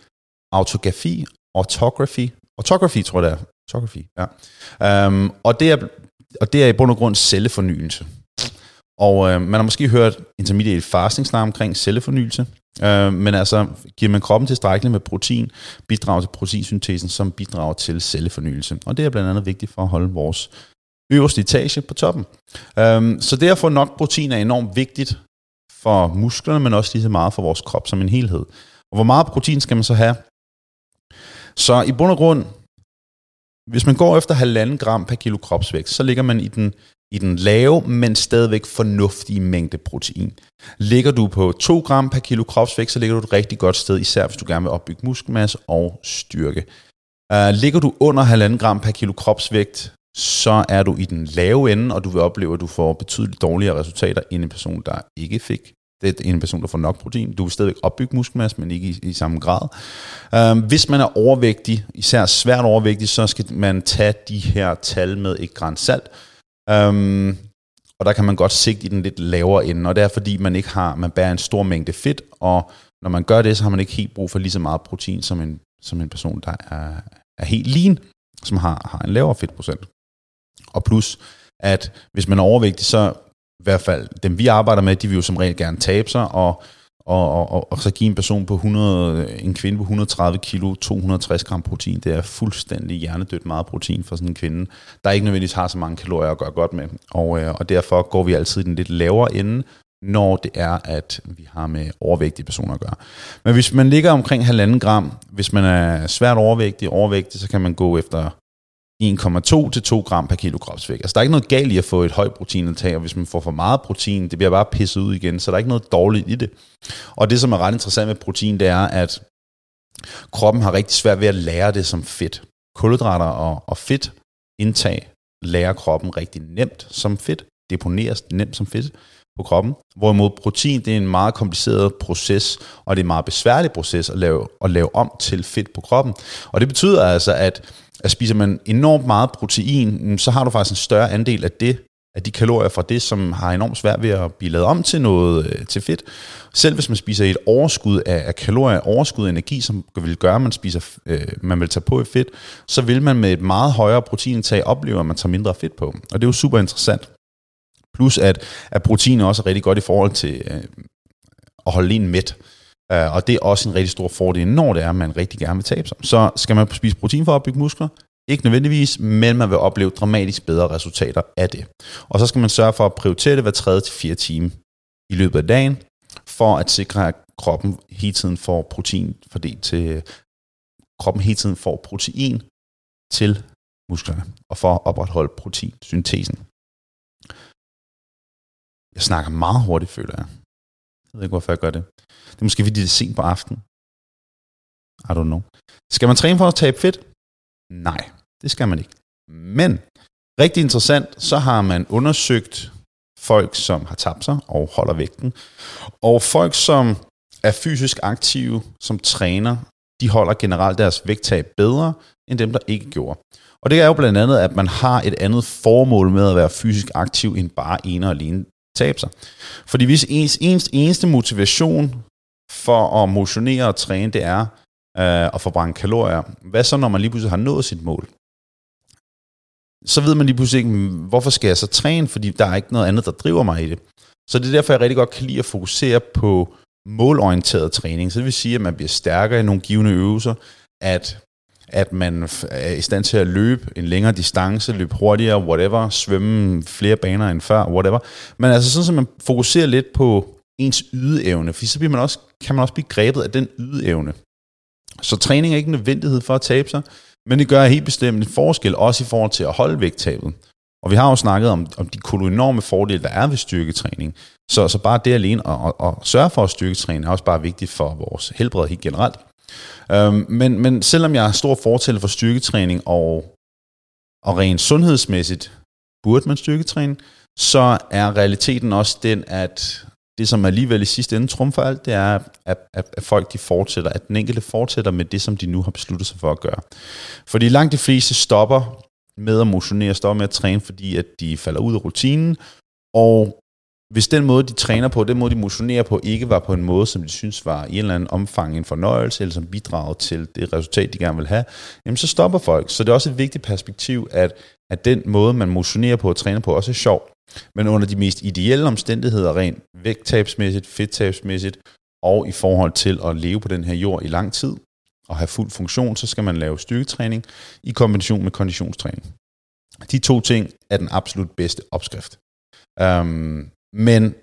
S1: autografi, autography, autography tror jeg det er, autography, ja. Um, og, det er, og det er i bund og grund cellefornyelse. Og øh, man har måske hørt intermediate fasting snart omkring cellefornyelse, øh, men altså giver man kroppen tilstrækkeligt med protein, bidrager til proteinsyntesen, som bidrager til cellefornyelse. Og det er blandt andet vigtigt for at holde vores øverste etage på toppen. Øh, så det at få nok protein er enormt vigtigt for musklerne, men også lige så meget for vores krop som en helhed. Og hvor meget protein skal man så have? Så i bund og grund, hvis man går efter halvanden gram per kilo kropsvægt, så ligger man i den i den lave, men stadigvæk fornuftige mængde protein. Ligger du på 2 gram per kilo kropsvægt, så ligger du et rigtig godt sted, især hvis du gerne vil opbygge muskelmasse og styrke. Uh, ligger du under 1,5 gram per kilo kropsvægt, så er du i den lave ende, og du vil opleve, at du får betydeligt dårligere resultater end en person, der ikke fik det er en person, der får nok protein. Du vil stadigvæk opbygge muskelmasse, men ikke i, i samme grad. Uh, hvis man er overvægtig, især svært overvægtig, så skal man tage de her tal med et græns salt. Um, og der kan man godt sigte i den lidt lavere ende, og det er fordi, man ikke har, man bærer en stor mængde fedt, og når man gør det, så har man ikke helt brug for lige så meget protein som en, som en person, der er, er helt lean, som har, har en lavere fedtprocent. Og plus, at hvis man er overvægtig, så i hvert fald dem vi arbejder med, de vil jo som regel gerne tabe sig, og og, og, og så give en person på 100, en kvinde på 130 kilo 260 gram protein, det er fuldstændig hjernedødt meget protein for sådan en kvinde, der ikke nødvendigvis har så mange kalorier at gøre godt med. Og, øh, og derfor går vi altid i den lidt lavere ende, når det er, at vi har med overvægtige personer at gøre. Men hvis man ligger omkring 1,5 gram, hvis man er svært overvægtig, overvægtig, så kan man gå efter 1,2 til 2 gram per kilo kropsvægt. Altså der er ikke noget galt i at få et højt proteinindtag, og hvis man får for meget protein, det bliver bare pisset ud igen, så der er ikke noget dårligt i det. Og det, som er ret interessant med protein, det er, at kroppen har rigtig svært ved at lære det som fedt. Kulhydrater og, og fedt indtag lærer kroppen rigtig nemt som fedt, deponeres nemt som fedt på kroppen. Hvorimod protein, det er en meget kompliceret proces, og det er en meget besværlig proces at lave, at lave om til fedt på kroppen. Og det betyder altså, at at spiser man enormt meget protein, mm, så har du faktisk en større andel af det, af de kalorier fra det, som har enormt svært ved at blive lavet om til noget øh, til fedt. Selv hvis man spiser et overskud af, af kalorier, overskud af energi, som vil gøre, at man, spiser, øh, man vil tage på i fedt, så vil man med et meget højere proteinindtag opleve, at man tager mindre fedt på. Og det er jo super interessant. Plus at, at protein også er rigtig godt i forhold til øh, at holde en mæt. Uh, og det er også en rigtig stor fordel, når det er, at man rigtig gerne vil tabe sig. Så skal man spise protein for at opbygge muskler? Ikke nødvendigvis, men man vil opleve dramatisk bedre resultater af det. Og så skal man sørge for at prioritere det hver 3 til 4 time i løbet af dagen, for at sikre, at kroppen hele tiden får protein fordelt til, kroppen hele tiden får protein til musklerne, og for at opretholde proteinsyntesen. Jeg snakker meget hurtigt, føler jeg. Jeg ved ikke, hvorfor jeg gør det. Det er måske, fordi det er sent på aftenen. I don't know. Skal man træne for at tabe fedt? Nej, det skal man ikke. Men, rigtig interessant, så har man undersøgt folk, som har tabt sig og holder vægten. Og folk, som er fysisk aktive, som træner, de holder generelt deres vægttab bedre, end dem, der ikke gjorde. Og det er jo blandt andet, at man har et andet formål med at være fysisk aktiv, end bare en og alene tabe sig. Fordi hvis ens, ens eneste motivation for at motionere og træne, det er øh, at forbrænde kalorier, hvad så når man lige pludselig har nået sit mål? Så ved man lige pludselig ikke, hvorfor skal jeg så træne, fordi der er ikke noget andet, der driver mig i det. Så det er derfor, jeg rigtig godt kan lide at fokusere på målorienteret træning. Så det vil sige, at man bliver stærkere i nogle givende øvelser, at at man er i stand til at løbe en længere distance, løbe hurtigere, whatever, svømme flere baner end før, whatever. Men altså sådan, at man fokuserer lidt på ens ydeevne, for så bliver man også, kan man også blive grebet af den ydeevne. Så træning er ikke en nødvendighed for at tabe sig, men det gør helt bestemt en forskel, også i forhold til at holde vægttabet. Og vi har jo snakket om, om de enorme fordele, der er ved styrketræning. Så, så bare det alene at, at, at sørge for at styrketræne er også bare vigtigt for vores helbred helt generelt. Øhm, men, men selvom jeg er stor fortæller for styrketræning og, og rent sundhedsmæssigt burde man styrketræne, så er realiteten også den, at det, som alligevel i sidste ende trumfer alt, det er, at, at, at folk de fortsætter, at den enkelte fortsætter med det, som de nu har besluttet sig for at gøre. Fordi langt de fleste stopper med at motionere, stopper med at træne, fordi at de falder ud af rutinen, og hvis den måde, de træner på, den måde, de motionerer på, ikke var på en måde, som de synes var i en eller anden omfang en fornøjelse, eller som bidrager til det resultat, de gerne vil have, jamen så stopper folk. Så det er også et vigtigt perspektiv, at, at den måde, man motionerer på og træner på, også er sjov. Men under de mest ideelle omstændigheder, rent vægttabsmæssigt, fedttabsmæssigt, og i forhold til at leve på den her jord i lang tid, og have fuld funktion, så skal man lave styrketræning i kombination med konditionstræning. De to ting er den absolut bedste opskrift. Um, men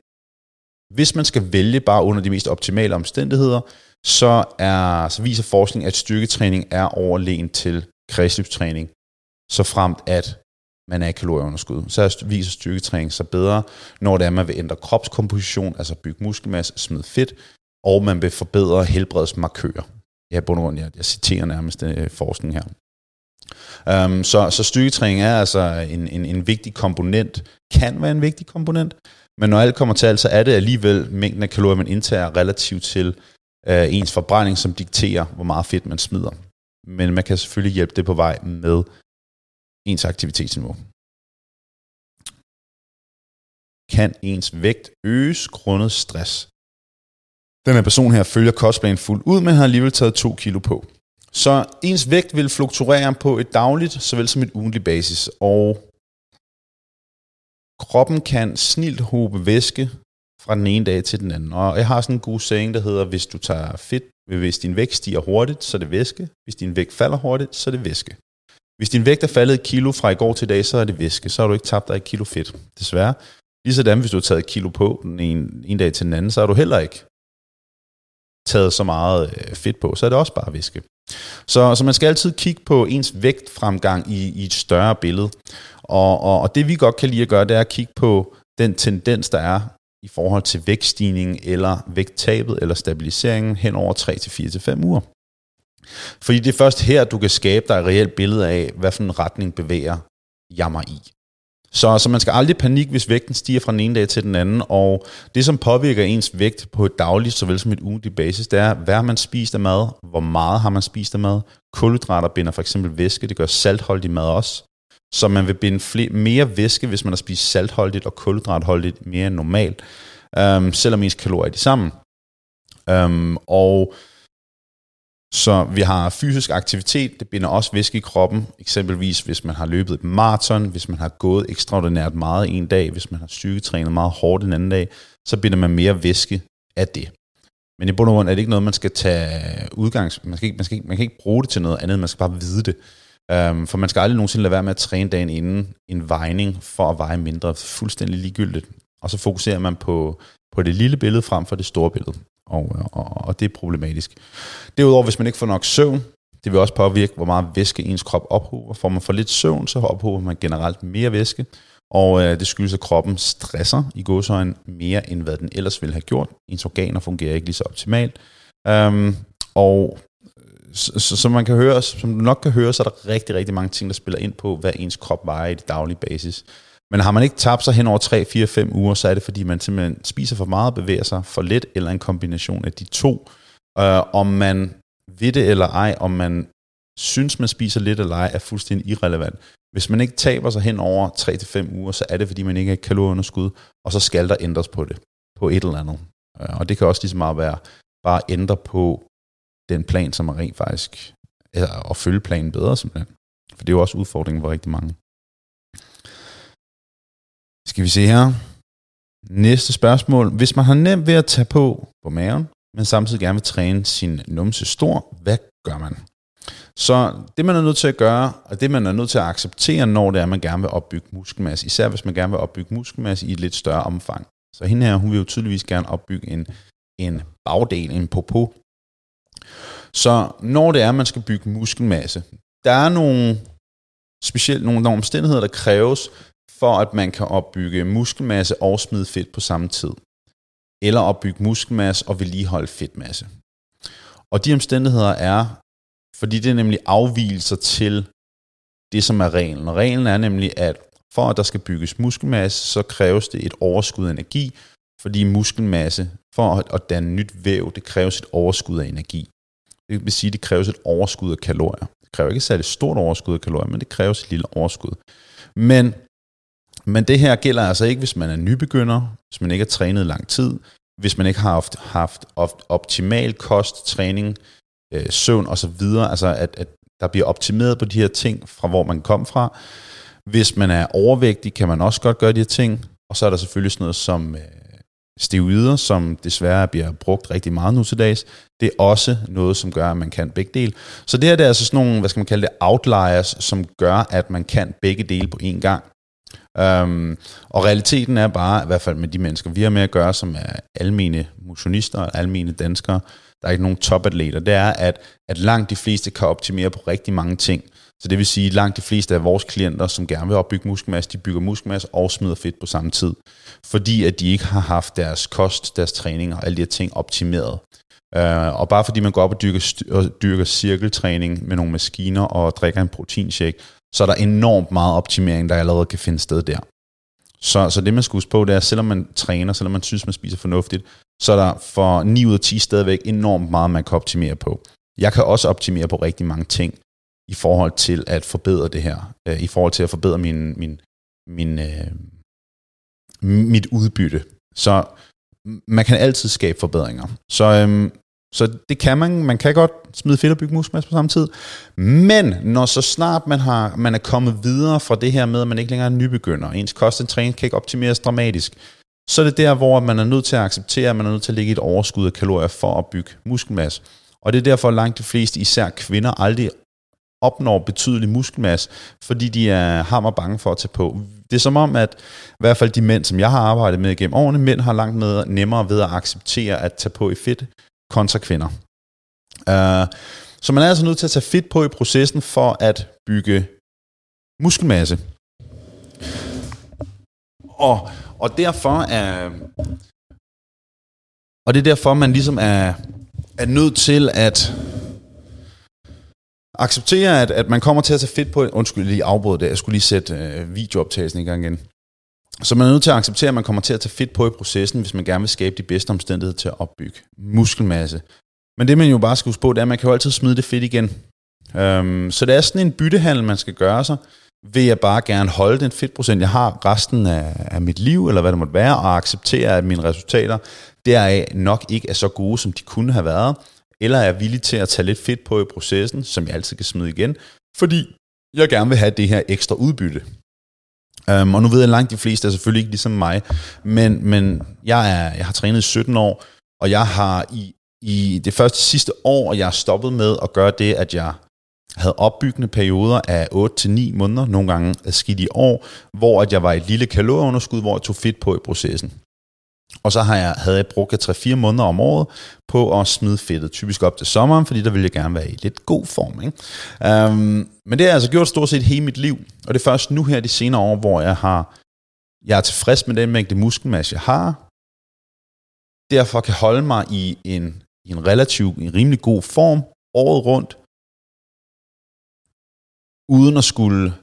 S1: hvis man skal vælge bare under de mest optimale omstændigheder, så, er, så viser forskning, at styrketræning er overlegen til kredsløbstræning, så fremt at man er i kalorieunderskud. Så viser styrketræning sig bedre, når det er, at man vil ændre kropskomposition, altså bygge muskelmasse, smide fedt, og man vil forbedre helbredsmarkører. Ja, bund og jeg, jeg citerer nærmest øh, forskning her. Um, så, så styrketræning er altså en, en, en vigtig komponent, kan være en vigtig komponent, men når alt kommer til alt, så er det alligevel mængden af kalorier, man indtager relativt til øh, ens forbrænding, som dikterer, hvor meget fedt man smider. Men man kan selvfølgelig hjælpe det på vej med ens aktivitetsniveau. Kan ens vægt øges grundet stress? Den her person her følger kostplanen fuldt ud, men har alligevel taget 2 kilo på. Så ens vægt vil fluktuere på et dagligt, såvel som et ugentligt basis, og kroppen kan snilt hobe væske fra den ene dag til den anden. Og jeg har sådan en god saying, der hedder, hvis du tager fedt, hvis din vægt stiger hurtigt, så er det væske. Hvis din vægt falder hurtigt, så er det væske. Hvis din vægt er faldet et kilo fra i går til i dag, så er det væske. Så har du ikke tabt dig et kilo fedt, desværre. Ligesådan, hvis du har taget et kilo på den en, en dag til den anden, så har du heller ikke taget så meget øh, fedt på, så er det også bare væske. Så, så man skal altid kigge på ens vægtfremgang i, i et større billede. Og, og, og det vi godt kan lide at gøre, det er at kigge på den tendens, der er i forhold til vægtstigningen eller vægttabet eller stabiliseringen hen over 3-4-5 uger. Fordi det er først her, du kan skabe dig et reelt billede af, hvad for en retning bevæger jeg mig i. Så, så man skal aldrig panik, hvis vægten stiger fra den ene dag til den anden, og det, som påvirker ens vægt på et dagligt, såvel som et ugentligt basis, det er, hvad har man spist af mad, hvor meget har man spist af mad. Kulhydrater binder for eksempel væske, det gør saltholdig mad også. Så man vil binde flere, mere væske, hvis man har spist saltholdigt og kulhydratholdigt mere end normalt, øhm, selvom ens kalorier er de samme. Øhm, og så vi har fysisk aktivitet, det binder også væske i kroppen, eksempelvis hvis man har løbet et maraton, hvis man har gået ekstraordinært meget en dag, hvis man har styrketrænet meget hårdt en anden dag, så binder man mere væske af det. Men i bund og grund er det ikke noget, man skal tage udgangs... Man, skal ikke, man, skal ikke, man kan ikke bruge det til noget andet, man skal bare vide det. Um, for man skal aldrig nogensinde lade være med at træne dagen inden en vejning for at veje mindre. Fuldstændig ligegyldigt. Og så fokuserer man på, på det lille billede frem for det store billede og, og, og det er problematisk. Derudover, hvis man ikke får nok søvn, det vil også påvirke, hvor meget væske ens krop ophober. Får man for lidt søvn, så ophober man generelt mere væske, og øh, det skyldes, at kroppen stresser i godsøjen mere, end hvad den ellers ville have gjort. Ens organer fungerer ikke lige så optimalt. Um, og øh, så, så, som man kan høre, som du nok kan høre, så er der rigtig, rigtig mange ting, der spiller ind på, hvad ens krop vejer i det daglige basis. Men har man ikke tabt sig hen over 3, 4, 5 uger, så er det fordi, man simpelthen spiser for meget, bevæger sig for lidt, eller en kombination af de to. Øh, om man ved det eller ej, om man synes, man spiser lidt eller ej, er fuldstændig irrelevant. Hvis man ikke taber sig hen over 3-5 uger, så er det, fordi man ikke er kalorieunderskud, og så skal der ændres på det, på et eller andet. Øh, og det kan også lige så meget være bare ændre på den plan, som er rent faktisk, eller at følge planen bedre simpelthen. For det er jo også udfordringen for rigtig mange. Skal vi se her. Næste spørgsmål. Hvis man har nemt ved at tage på på maven, men samtidig gerne vil træne sin numse stor, hvad gør man? Så det man er nødt til at gøre, og det man er nødt til at acceptere, når det er, at man gerne vil opbygge muskelmasse, især hvis man gerne vil opbygge muskelmasse i et lidt større omfang. Så hende her, hun vil jo tydeligvis gerne opbygge en, en bagdel, en popo. Så når det er, at man skal bygge muskelmasse, der er nogle specielt nogle, nogle omstændigheder, der kræves, for at man kan opbygge muskelmasse og smide fedt på samme tid. Eller opbygge muskelmasse og vedligeholde fedtmasse. Og de omstændigheder er, fordi det er nemlig afvielser til det, som er reglen. Og reglen er nemlig, at for at der skal bygges muskelmasse, så kræves det et overskud af energi, fordi muskelmasse, for at danne nyt væv, det kræves et overskud af energi. Det vil sige, at det kræves et overskud af kalorier. Det kræver ikke et særligt stort overskud af kalorier, men det kræves et lille overskud. Men, men det her gælder altså ikke, hvis man er nybegynder, hvis man ikke har trænet lang tid, hvis man ikke har haft, haft optimal kost, træning, øh, søvn osv., altså at, at der bliver optimeret på de her ting, fra hvor man kom fra. Hvis man er overvægtig, kan man også godt gøre de her ting. Og så er der selvfølgelig sådan noget som øh, steroider, som desværre bliver brugt rigtig meget nu til dags. Det er også noget, som gør, at man kan begge dele. Så det her det er altså sådan nogle, hvad skal man kalde det, outliers, som gør, at man kan begge dele på én gang. Øhm, og realiteten er bare, i hvert fald med de mennesker, vi har med at gøre, som er almene motionister og almene danskere, der er ikke nogen topatleter, det er, at, at langt de fleste kan optimere på rigtig mange ting. Så det vil sige, at langt de fleste af vores klienter, som gerne vil opbygge muskelmasse, de bygger muskelmasse og smider fedt på samme tid. Fordi at de ikke har haft deres kost, deres træning og alle de her ting optimeret. Uh, og bare fordi man går op og dyrker, og dyrker cirkeltræning med nogle maskiner og drikker en proteinshake, så er der enormt meget optimering, der allerede kan finde sted der. Så, så det man skal huske på, det er, at selvom man træner, selvom man synes, man spiser fornuftigt, så er der for 9 ud af 10 stadigvæk enormt meget, man kan optimere på. Jeg kan også optimere på rigtig mange ting i forhold til at forbedre det her, øh, i forhold til at forbedre min, min, min, øh, mit udbytte. Så man kan altid skabe forbedringer. Så, øhm, så det kan man. Man kan godt smide fedt og bygge muskelmasse på samme tid. Men når så snart man, har, man er kommet videre fra det her med, at man ikke længere er nybegynder, ens kost og træning kan ikke optimeres dramatisk, så er det der, hvor man er nødt til at acceptere, at man er nødt til at lægge et overskud af kalorier for at bygge muskelmasse. Og det er derfor, at langt de fleste, især kvinder, aldrig opnår betydelig muskelmasse, fordi de er hammer bange for at tage på. Det er som om, at i hvert fald de mænd, som jeg har arbejdet med gennem årene, mænd har langt med nemmere ved at acceptere at tage på i fedt kontra kvinder. Uh, øh, så man er altså nødt til at tage fedt på i processen for at bygge muskelmasse. Og, og derfor er og det er derfor, man ligesom er, er nødt til at acceptere, at, at man kommer til at tage fedt på... Undskyld, lige afbrød det. Jeg skulle lige sætte øh, videooptagelsen i gang igen. Så man er nødt til at acceptere, at man kommer til at tage fedt på i processen, hvis man gerne vil skabe de bedste omstændigheder til at opbygge muskelmasse. Men det man jo bare skal huske på, det er, at man kan jo altid smide det fedt igen. Øhm, så det er sådan en byttehandel, man skal gøre sig. Vil jeg bare gerne holde den fedtprocent, jeg har resten af, af mit liv, eller hvad det måtte være, og acceptere, at mine resultater deraf nok ikke er så gode, som de kunne have været, eller er jeg villig til at tage lidt fedt på i processen, som jeg altid kan smide igen, fordi jeg gerne vil have det her ekstra udbytte. Um, og nu ved jeg, at langt de fleste er selvfølgelig ikke ligesom mig, men, men jeg, er, jeg har trænet i 17 år, og jeg har i, i det første sidste år, jeg har stoppet med at gøre det, at jeg havde opbyggende perioder af 8-9 måneder, nogle gange skidt i år, hvor at jeg var i et lille kalorieunderskud, hvor jeg tog fedt på i processen. Og så har jeg, havde jeg brugt 3-4 måneder om året på at smide fedtet, typisk op til sommeren, fordi der ville jeg gerne være i lidt god form. Ikke? Um, men det har jeg altså gjort stort set hele mit liv, og det er først nu her de senere år, hvor jeg har jeg er tilfreds med den mængde muskelmasse, jeg har. Derfor kan holde mig i en, i en relativt en rimelig god form året rundt, uden at skulle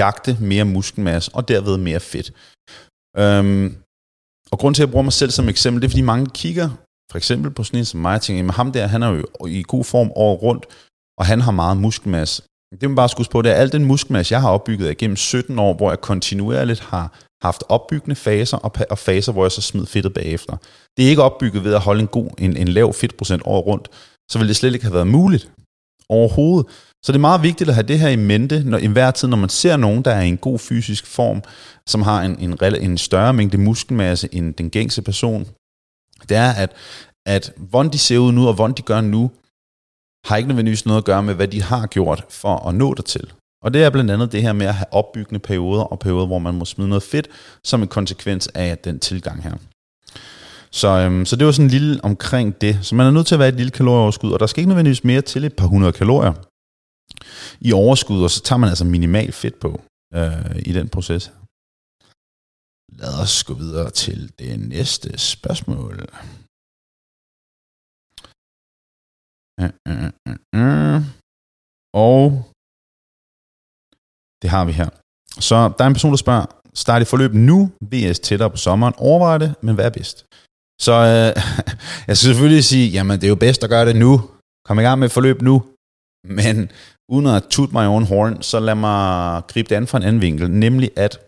S1: jagte mere muskelmasse og derved mere fedt. Um, og grund til, at jeg bruger mig selv som eksempel, det er, fordi mange kigger for eksempel på sådan en som mig, og tænker, ham der, han er jo i god form året rundt, og han har meget muskelmasse. Det man bare skulle på, det er al den muskelmasse, jeg har opbygget igennem 17 år, hvor jeg kontinuerligt har haft opbyggende faser, og, og faser, hvor jeg så smider fedtet bagefter. Det er ikke opbygget ved at holde en god, en, en lav fedtprocent året rundt, så ville det slet ikke have været muligt overhovedet. Så det er meget vigtigt at have det her i mente, når, i hver tid, når man ser nogen, der er i en god fysisk form, som har en, en, en større mængde muskelmasse end den gængse person, det er, at, at hvordan de ser ud nu, og hvordan de gør nu, har ikke nødvendigvis noget at gøre med, hvad de har gjort for at nå dertil. Og det er blandt andet det her med at have opbyggende perioder, og perioder, hvor man må smide noget fedt, som en konsekvens af den tilgang her. Så, øhm, så det var sådan en lille omkring det. Så man er nødt til at være et lille kalorieoverskud, og der skal ikke nødvendigvis mere til et par hundrede kalorier i overskud, og så tager man altså minimal fedt på. øh, i den proces. Lad os gå videre til det næste spørgsmål. Uh, uh, uh, uh. Og det har vi her. Så der er en person, der spørger, start i forløb nu, VS tættere på sommeren, overvej det, men hvad er bedst? Så øh, [LAUGHS] jeg skal selvfølgelig sige, jamen det er jo bedst at gøre det nu. Kom i gang med forløb nu. Men uden at tut mig own horn, så lad mig gribe det an fra en anden vinkel, nemlig at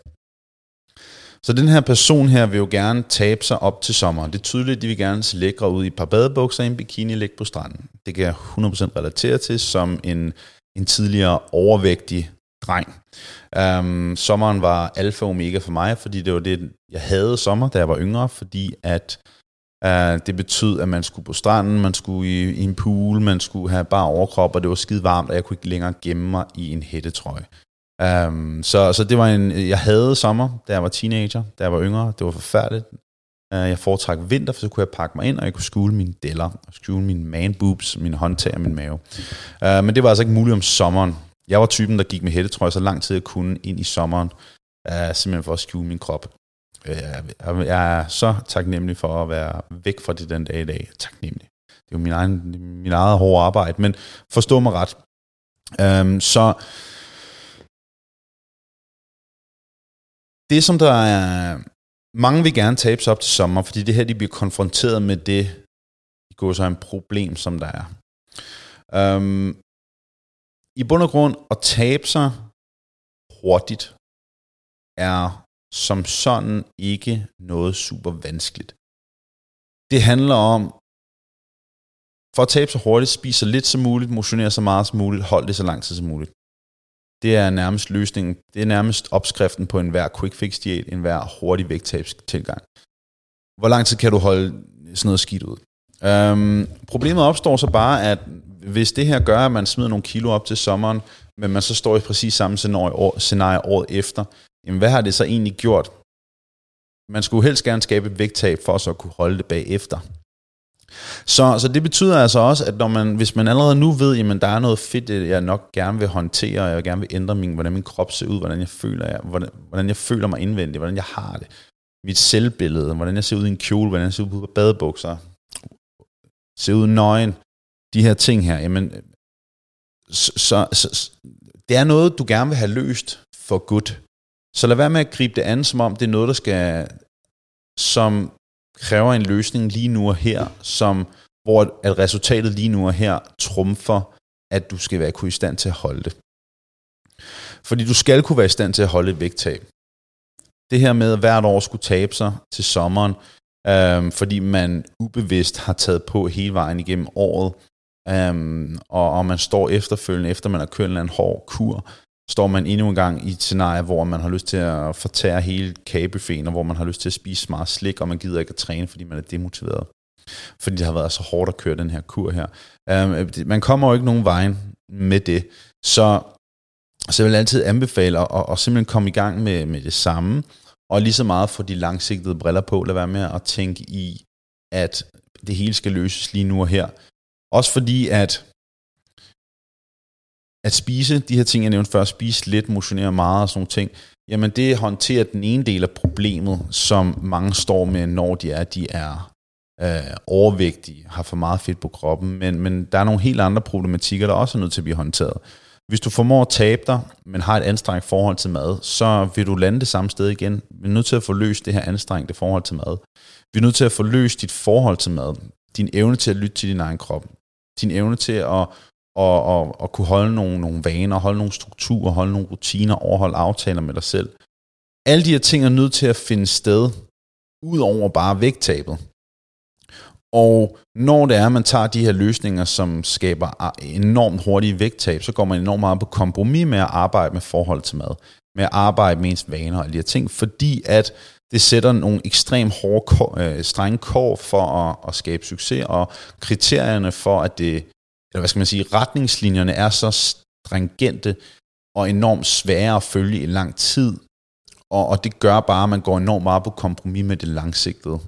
S1: så den her person her vil jo gerne tabe sig op til sommer. Det er tydeligt, at de vil gerne se lækre ud i et par badebukser og en bikini ligge på stranden. Det kan jeg 100% relatere til som en, en tidligere overvægtig dreng. Um, sommeren var alfa og omega for mig, fordi det var det, jeg havde sommer, da jeg var yngre, fordi at uh, det betød, at man skulle på stranden, man skulle i, i en pool, man skulle have bare overkrop, og det var skide varmt, og jeg kunne ikke længere gemme mig i en hættetrøje. Um, så, så det var en, jeg havde sommer, da jeg var teenager, da jeg var yngre, det var forfærdeligt. Uh, jeg foretrak vinter, for så kunne jeg pakke mig ind, og jeg kunne skjule mine deller, og skjule mine man boobs, mine håndtag og min mave. Uh, men det var altså ikke muligt om sommeren. Jeg var typen, der gik med hættetrøje så lang tid jeg kunne ind i sommeren, uh, simpelthen for at skjule min krop. Øh, jeg, jeg er så taknemmelig for at være væk fra det den dag i dag. Taknemmelig. Det er jo min, egen, min eget hårde arbejde, men forstå mig ret. Øhm, så det, som der er... Mange vil gerne tabe sig op til sommer, fordi det her, de bliver konfronteret med det, det går så en problem, som der er. Øhm, I bund og grund, at tabe sig hurtigt, er som sådan ikke noget super vanskeligt. Det handler om, for at tabe så hurtigt, spise så lidt som muligt, motionere så meget som muligt, hold det så lang tid som muligt. Det er nærmest løsningen. Det er nærmest opskriften på enhver quick fix diæt, en hver hurtig vægttabstilgang. Hvor lang tid kan du holde sådan noget skidt ud? Øhm, problemet opstår så bare, at hvis det her gør, at man smider nogle kilo op til sommeren, men man så står i præcis samme scenarie, år, scenarie året efter, jamen hvad har det så egentlig gjort? Man skulle helst gerne skabe et vægttab for så at kunne holde det bagefter. Så, så det betyder altså også, at når man, hvis man allerede nu ved, at der er noget fedt, øh, jeg nok gerne vil håndtere, og jeg gerne vil ændre min, hvordan min krop ser ud, hvordan jeg føler, jeg, hvordan, hvordan jeg føler mig indvendigt, hvordan jeg har det, mit selvbillede, hvordan jeg ser ud i en kjole, hvordan jeg ser ud på badebukser, ser ud nøgen, de her ting her, jamen, øh, så, så, så det er noget, du gerne vil have løst for godt. Så lad være med at gribe det an, som om det er noget, der skal, som kræver en løsning lige nu og her, som, hvor at resultatet lige nu og her trumfer, at du skal være kunne i stand til at holde det. Fordi du skal kunne være i stand til at holde et vægttab. Det her med at hvert år skulle tabe sig til sommeren, øhm, fordi man ubevidst har taget på hele vejen igennem året, øhm, og, og man står efterfølgende, efter man har kørt en hård kur, står man endnu en gang i et scenarie, hvor man har lyst til at fortære hele kagebuffeten, og hvor man har lyst til at spise meget slik, og man gider ikke at træne, fordi man er demotiveret. Fordi det har været så hårdt at køre den her kur her. Um, man kommer jo ikke nogen vej med det. Så, så jeg vil altid anbefale at, at simpelthen komme i gang med, med det samme, og lige så meget få de langsigtede briller på. Lad være med at tænke i, at det hele skal løses lige nu og her. Også fordi, at at spise de her ting, jeg nævnte før, spise lidt, motionere meget og sådan nogle ting, jamen det håndterer den ene del af problemet, som mange står med, når de er, de er øh, overvægtige, har for meget fedt på kroppen, men, men der er nogle helt andre problematikker, der også er nødt til at blive håndteret. Hvis du formår at tabe dig, men har et anstrengt forhold til mad, så vil du lande det samme sted igen. Vi er nødt til at få løst det her anstrengte forhold til mad. Vi er nødt til at få løst dit forhold til mad. Din evne til at lytte til din egen krop. Din evne til at og, og, og kunne holde nogle, nogle vaner, holde nogle strukturer, holde nogle rutiner, overholde aftaler med dig selv. Alle de her ting er nødt til at finde sted, ud over bare vægttabet. Og når det er, at man tager de her løsninger, som skaber enormt hurtige vægttab, så går man enormt meget på kompromis med at arbejde med forhold til mad, med at arbejde med ens vaner og de her ting, fordi at det sætter nogle ekstremt hårde, øh, strenge kår for at, at skabe succes, og kriterierne for, at det eller hvad skal man sige, retningslinjerne er så stringente og enormt svære at følge i lang tid, og, og det gør bare, at man går enormt meget på kompromis med det langsigtede.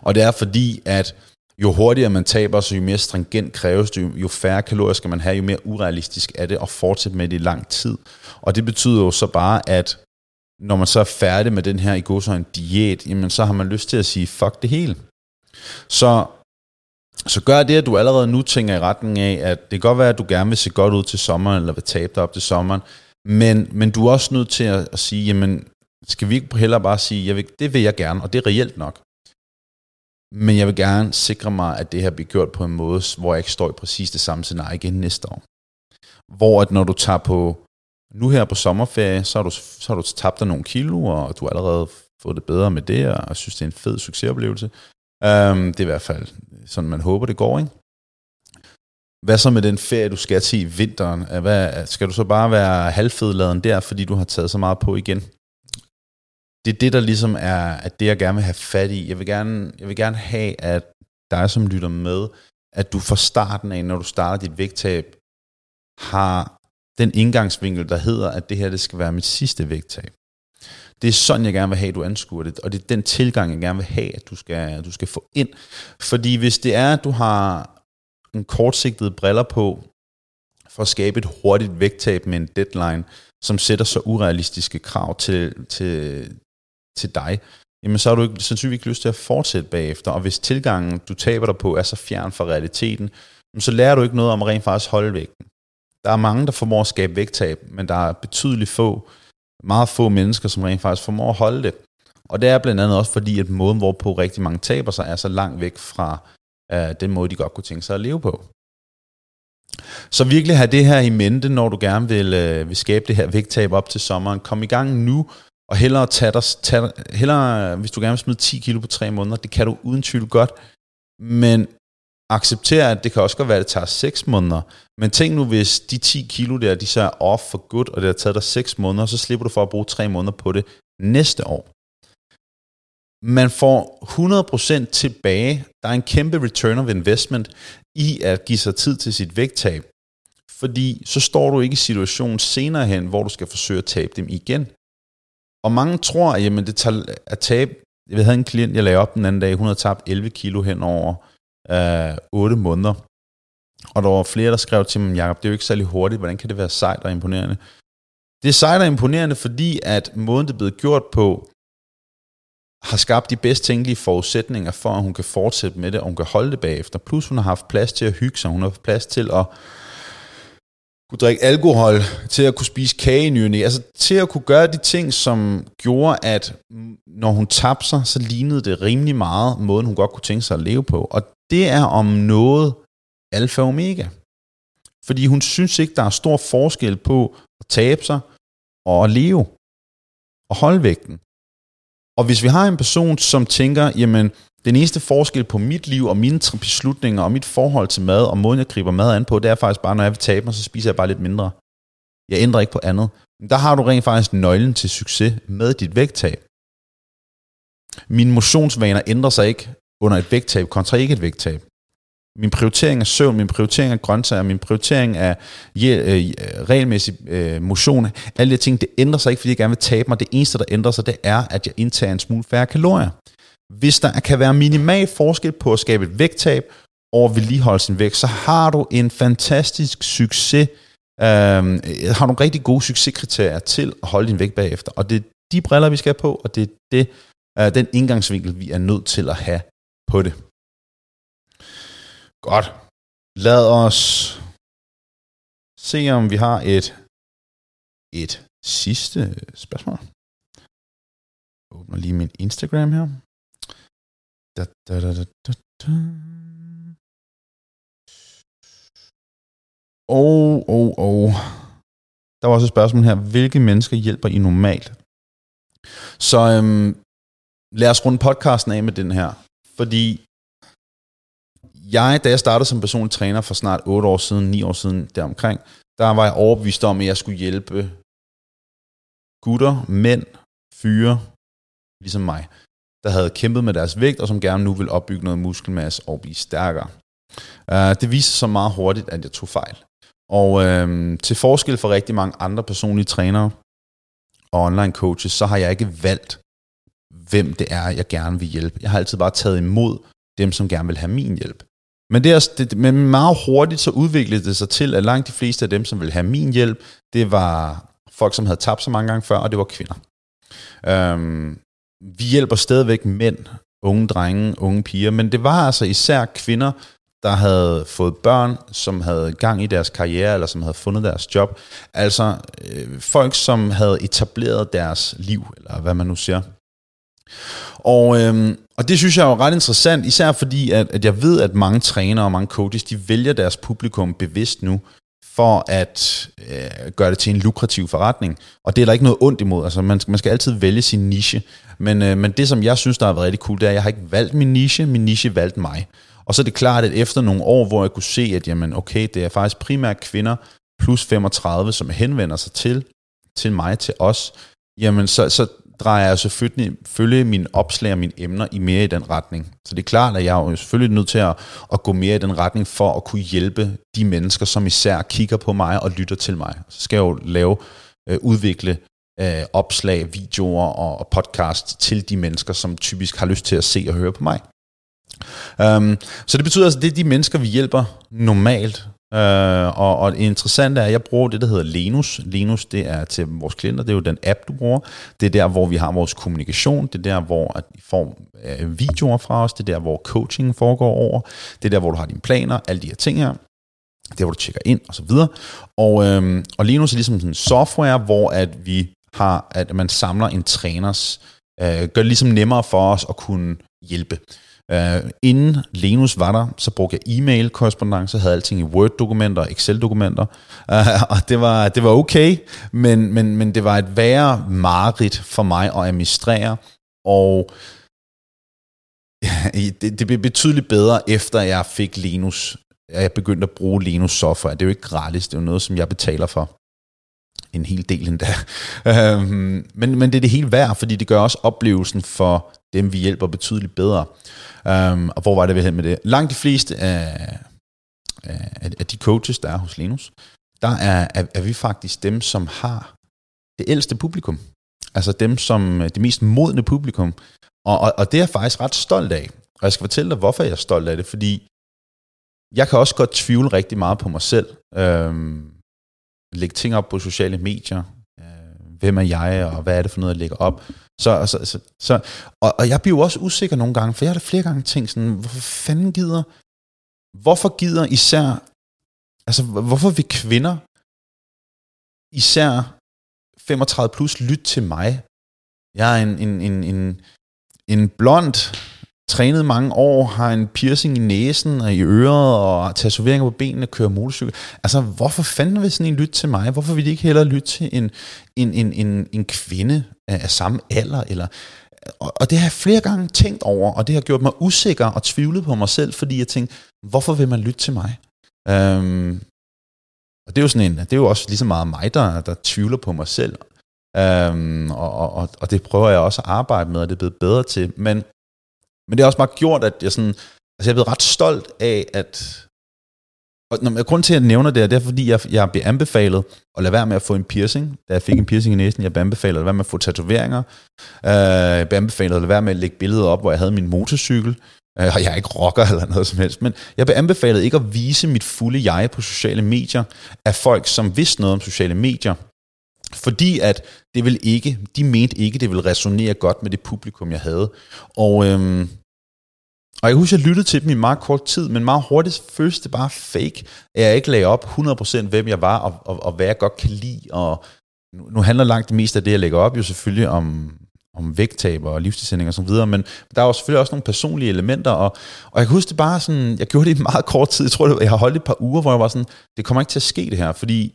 S1: Og det er fordi, at jo hurtigere man taber, så jo mere stringent kræves det, jo færre kalorier skal man have, jo mere urealistisk er det at fortsætte med det i lang tid. Og det betyder jo så bare, at når man så er færdig med den her i en diæt, jamen så har man lyst til at sige, fuck det hele. Så, så gør det, at du allerede nu tænker i retning af, at det kan godt være, at du gerne vil se godt ud til sommeren, eller vil tabe dig op til sommeren, men, men du er også nødt til at, at sige, jamen, skal vi ikke hellere bare sige, jeg vil, det vil jeg gerne, og det er reelt nok. Men jeg vil gerne sikre mig, at det her bliver gjort på en måde, hvor jeg ikke står i præcis det samme scenarie igen næste år. Hvor at når du tager på, nu her på sommerferie, så har du, så har du tabt dig nogle kilo, og du har allerede fået det bedre med det, og synes, det er en fed succesoplevelse. Um, det er i hvert fald sådan, man håber, det går, ikke? Hvad så med den ferie, du skal til i vinteren? Hvad, skal du så bare være halvfedladen der, fordi du har taget så meget på igen? det er det, der ligesom er at det, jeg gerne vil have fat i. Jeg vil gerne, jeg vil gerne have, at dig, som lytter med, at du fra starten af, når du starter dit vægttab, har den indgangsvinkel, der hedder, at det her det skal være mit sidste vægttab. Det er sådan, jeg gerne vil have, at du anskuer det, og det er den tilgang, jeg gerne vil have, at du skal, at du skal få ind. Fordi hvis det er, at du har en kortsigtet briller på, for at skabe et hurtigt vægttab med en deadline, som sætter så urealistiske krav til, til, til dig, jamen så har du ikke, sandsynligvis ikke lyst til at fortsætte bagefter. Og hvis tilgangen, du taber dig på, er så fjern fra realiteten, så lærer du ikke noget om at rent faktisk holde vægten. Der er mange, der formår at skabe vægttab, men der er betydeligt få, meget få mennesker, som rent faktisk formår at holde det. Og det er blandt andet også fordi, at måden, hvorpå rigtig mange taber sig, er så langt væk fra øh, den måde, de godt kunne tænke sig at leve på. Så virkelig have det her i mente, når du gerne vil, øh, vil skabe det her vægttab op til sommeren. Kom i gang nu, og hellere tage dig, tage, hellere, hvis du gerne vil smide 10 kilo på 3 måneder, det kan du uden tvivl godt, men acceptere, at det kan også godt være, at det tager 6 måneder. Men tænk nu, hvis de 10 kilo der, de så er off for good, og det har taget dig 6 måneder, så slipper du for at bruge 3 måneder på det næste år. Man får 100% tilbage. Der er en kæmpe return of investment i at give sig tid til sit vægttab. Fordi så står du ikke i situationen senere hen, hvor du skal forsøge at tabe dem igen. Og mange tror, at jamen, det tager at tabe, jeg havde en klient, jeg lagde op den anden dag, hun havde tabt 11 kilo hen over øh, 8 måneder. Og der var flere, der skrev til mig, Jacob, det er jo ikke særlig hurtigt, hvordan kan det være sejt og imponerende? Det er sejt og imponerende, fordi at måden, det er blevet gjort på, har skabt de bedst tænkelige forudsætninger for, at hun kan fortsætte med det, og hun kan holde det bagefter. Plus hun har haft plads til at hygge sig, hun har haft plads til at kunne drikke alkohol, til at kunne spise kage i nyerne, altså til at kunne gøre de ting, som gjorde, at når hun tabte sig, så lignede det rimelig meget måden, hun godt kunne tænke sig at leve på. Og det er om noget alfa og omega. Fordi hun synes ikke, der er stor forskel på at tabe sig og at leve og holde vægten. Og hvis vi har en person, som tænker, jamen, den eneste forskel på mit liv og mine beslutninger og mit forhold til mad og måden, jeg griber mad an på, det er faktisk bare, når jeg vil tabe mig, så spiser jeg bare lidt mindre. Jeg ændrer ikke på andet. Men der har du rent faktisk nøglen til succes med dit vægttab. Mine motionsvaner ændrer sig ikke under et vægttab kontra ikke et vægttab. Min prioritering af søvn, min prioritering af grøntsager, min prioritering af øh, regelmæssig øh, motion, alle de ting, det ændrer sig ikke, fordi jeg gerne vil tabe mig. Det eneste, der ændrer sig, det er, at jeg indtager en smule færre kalorier. Hvis der kan være minimal forskel på at skabe et vægttab og vedligeholde sin vægt, så har du en fantastisk succes, øhm, øh, har nogle rigtig gode succeskriterier til at holde din vægt bagefter. Og det er de briller, vi skal have på, og det er det, øh, den indgangsvinkel, vi er nødt til at have på det. Godt. Lad os se, om vi har et, et sidste spørgsmål. Jeg åbner lige min Instagram her. Da, da, da, da, da, da. Og, og, og. Der var også et spørgsmål her. Hvilke mennesker hjælper I normalt? Så øhm, lad os runde podcasten af med den her. Fordi jeg, da jeg startede som personlig træner for snart 8 år siden, 9 år siden deromkring, der var jeg overbevist om, at jeg skulle hjælpe gutter, mænd, fyre, ligesom mig der havde kæmpet med deres vægt, og som gerne nu vil opbygge noget muskelmasse og blive stærkere. Uh, det viste sig meget hurtigt, at jeg tog fejl. Og uh, til forskel fra rigtig mange andre personlige trænere og online coaches, så har jeg ikke valgt, hvem det er, jeg gerne vil hjælpe. Jeg har altid bare taget imod dem, som gerne vil have min hjælp. Men, det er, det, men meget hurtigt så udviklede det sig til, at langt de fleste af dem, som ville have min hjælp, det var folk, som havde tabt så mange gange før, og det var kvinder. Øhm, vi hjælper stadigvæk mænd, unge drenge, unge piger, men det var altså især kvinder, der havde fået børn, som havde gang i deres karriere, eller som havde fundet deres job. Altså øh, folk, som havde etableret deres liv, eller hvad man nu siger. Og, øhm, og det synes jeg er jo ret interessant, især fordi, at, at jeg ved, at mange trænere og mange coaches, de vælger deres publikum bevidst nu, for at øh, gøre det til en lukrativ forretning. Og det er der ikke noget ondt imod. Altså, man, man skal altid vælge sin niche. Men, øh, men det, som jeg synes, der har været rigtig cool, det er, at jeg har ikke valgt min niche, min niche valgte mig. Og så er det klart, at efter nogle år, hvor jeg kunne se, at jamen, okay, det er faktisk primært kvinder plus 35, som henvender sig til, til mig, til os, jamen så, så drejer jeg selvfølgelig, følge mine opslag og mine emner i mere i den retning. Så det er klart, at jeg er jo selvfølgelig nødt til at, at gå mere i den retning for at kunne hjælpe de mennesker, som især kigger på mig og lytter til mig. Så skal jeg jo lave, øh, udvikle øh, opslag, videoer og, og podcast til de mennesker, som typisk har lyst til at se og høre på mig. Um, så det betyder altså, at det er de mennesker, vi hjælper normalt. Øh, og, og det interessante er, at jeg bruger det, der hedder Lenus. Lenus, det er til vores klienter, det er jo den app, du bruger. Det er der, hvor vi har vores kommunikation. Det er der, hvor at I får øh, videoer fra os. Det er der, hvor coaching foregår over. Det er der, hvor du har dine planer, alle de her ting her. Det er, hvor du tjekker ind, og så videre. Og, øhm, og Lenus er ligesom sådan en software, hvor at vi har, at man samler en træners, øh, gør det ligesom nemmere for os at kunne hjælpe. Uh, inden Lenus var der, så brugte jeg e-mail korrespondance, havde alting i Word-dokumenter og Excel-dokumenter, uh, og det var, det var okay, men, men, men det var et værre mareridt for mig at administrere, og [LAUGHS] det, det blev betydeligt bedre, efter jeg fik Linus, jeg begyndte at bruge Linus software. Det er jo ikke gratis, det er jo noget, som jeg betaler for en hel del endda. Uh, men, men det er det helt værd, fordi det gør også oplevelsen for dem, vi hjælper betydeligt bedre. Um, og hvor var det ved hen med det? Langt de fleste af, af, af de coaches, der er hos Linus, der er, er, er vi faktisk dem, som har det ældste publikum. Altså dem, som øh, det mest modne publikum. Og, og, og det er jeg faktisk ret stolt af. Og jeg skal fortælle dig, hvorfor jeg er stolt af det. Fordi jeg kan også godt tvivle rigtig meget på mig selv. Øhm, lægge ting op på sociale medier. Øh, hvem er jeg, og hvad er det for noget, jeg lægger op? Så, så, så, så og, og jeg bliver jo også usikker nogle gange, for jeg har da flere gange tænkt sådan, hvorfor fanden gider, hvorfor gider især, altså hvorfor vil kvinder, især 35 plus, lytte til mig? Jeg er en, en, en, en, en blond, trænet mange år, har en piercing i næsen og i øret, og tatoveringer på benene, kører motorcykel. Altså, hvorfor fanden vil sådan en lytte til mig? Hvorfor vil de ikke hellere lytte til en, en, en, en, en kvinde af, samme alder? Eller, og, og det har jeg flere gange tænkt over, og det har gjort mig usikker og tvivlet på mig selv, fordi jeg tænkte, hvorfor vil man lytte til mig? Øhm, og det er jo sådan en, det er jo også lige så meget mig, der, der tvivler på mig selv. Øhm, og, og, og det prøver jeg også at arbejde med, og det er blevet bedre til. Men men det har også bare gjort, at jeg sådan, altså jeg er blevet ret stolt af, at, og når, grund til, at jeg nævner det, er, det er, fordi jeg, jeg bliver anbefalet at lade være med at få en piercing. Da jeg fik en piercing i næsen, jeg blev anbefalet at lade være med at få tatoveringer. Uh, jeg blev anbefalet at lade være med at lægge billeder op, hvor jeg havde min motorcykel. Uh, og jeg er ikke rocker eller noget som helst. Men jeg blev anbefalet ikke at vise mit fulde jeg på sociale medier af folk, som vidste noget om sociale medier. Fordi at det vil ikke, de mente ikke, det ville resonere godt med det publikum, jeg havde. Og, øhm, og jeg husker, jeg lyttede til dem i meget kort tid, men meget hurtigt føltes det bare fake, at jeg ikke lagde op 100% hvem jeg var, og, og, og hvad jeg godt kan lide. Og nu, nu handler langt det meste af det, jeg lægger op, jo selvfølgelig om, om vægttab og livsstilsænding og så videre, men der er jo selvfølgelig også nogle personlige elementer, og, og jeg kan huske det bare sådan, jeg gjorde det i meget kort tid, jeg tror, det, jeg har holdt et par uger, hvor jeg var sådan, det kommer ikke til at ske det her, fordi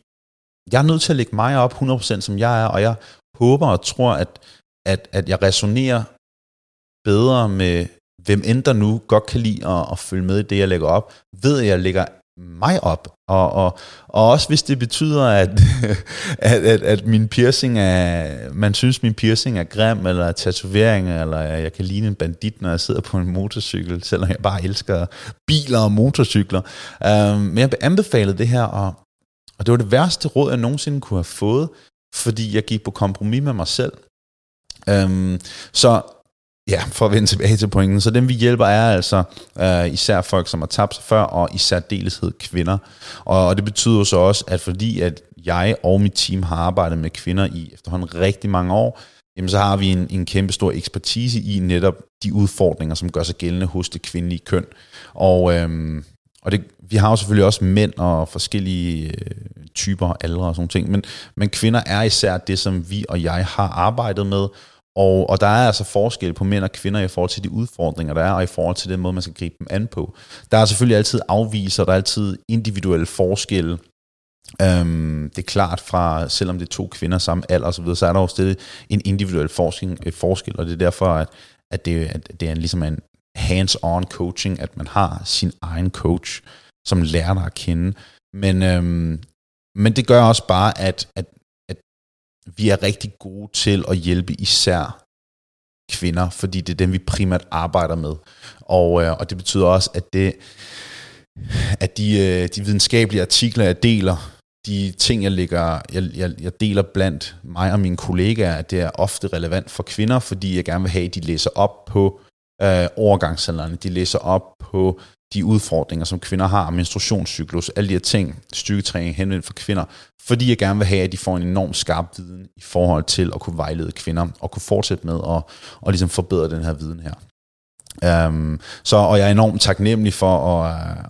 S1: jeg er nødt til at lægge mig op 100% som jeg er, og jeg håber og tror, at, at, at jeg resonerer bedre med hvem end der nu godt kan lide at, at følge med i det, jeg lægger op, ved at jeg lægger mig op. Og, og, og også hvis det betyder, at, [LAUGHS] at, at, at min piercing er, man synes min piercing er grim, eller tatovering, eller jeg kan ligne en bandit, når jeg sidder på en motorcykel, selvom jeg bare elsker biler og motorcykler. Um, men jeg anbefalede det her, og, og det var det værste råd, jeg nogensinde kunne have fået, fordi jeg gik på kompromis med mig selv. Um, så Ja, for at vende tilbage til pointen. Så dem vi hjælper er altså øh, især folk, som har tabt sig før, og i særdeleshed kvinder. Og, og det betyder så også, at fordi at jeg og mit team har arbejdet med kvinder i efterhånden rigtig mange år, jamen så har vi en, en kæmpe stor ekspertise i netop de udfordringer, som gør sig gældende hos det kvindelige køn. Og, øhm, og det, vi har jo selvfølgelig også mænd og forskellige øh, typer, aldre og sådan ting, men, men kvinder er især det, som vi og jeg har arbejdet med, og, og der er altså forskel på mænd og kvinder i forhold til de udfordringer, der er, og i forhold til den måde, man skal gribe dem an på. Der er selvfølgelig altid afviser, der er altid individuelle forskelle, Øhm, det er klart fra, selvom det er to kvinder samme alder osv., så, så er der jo stadig en individuel forskning, øh, forskel, og det er derfor, at, at, det, at det er en, ligesom en hands-on coaching, at man har sin egen coach, som lærer dig at kende. Men, øhm, men det gør også bare, at, at vi er rigtig gode til at hjælpe især kvinder, fordi det er dem, vi primært arbejder med. Og, øh, og det betyder også, at det at de, øh, de videnskabelige artikler, jeg deler, de ting, jeg, lægger, jeg, jeg, jeg deler blandt mig og mine kollegaer, at det er ofte relevant for kvinder, fordi jeg gerne vil have, at de læser op på øh, overgangsalderen, de læser op på de udfordringer, som kvinder har, menstruationscyklus, alle de her ting, styrketræning henvendt for kvinder, fordi jeg gerne vil have, at de får en enorm skarp viden i forhold til at kunne vejlede kvinder, og kunne fortsætte med at og ligesom forbedre den her viden her. Um, så, og jeg er enormt taknemmelig for at, øh,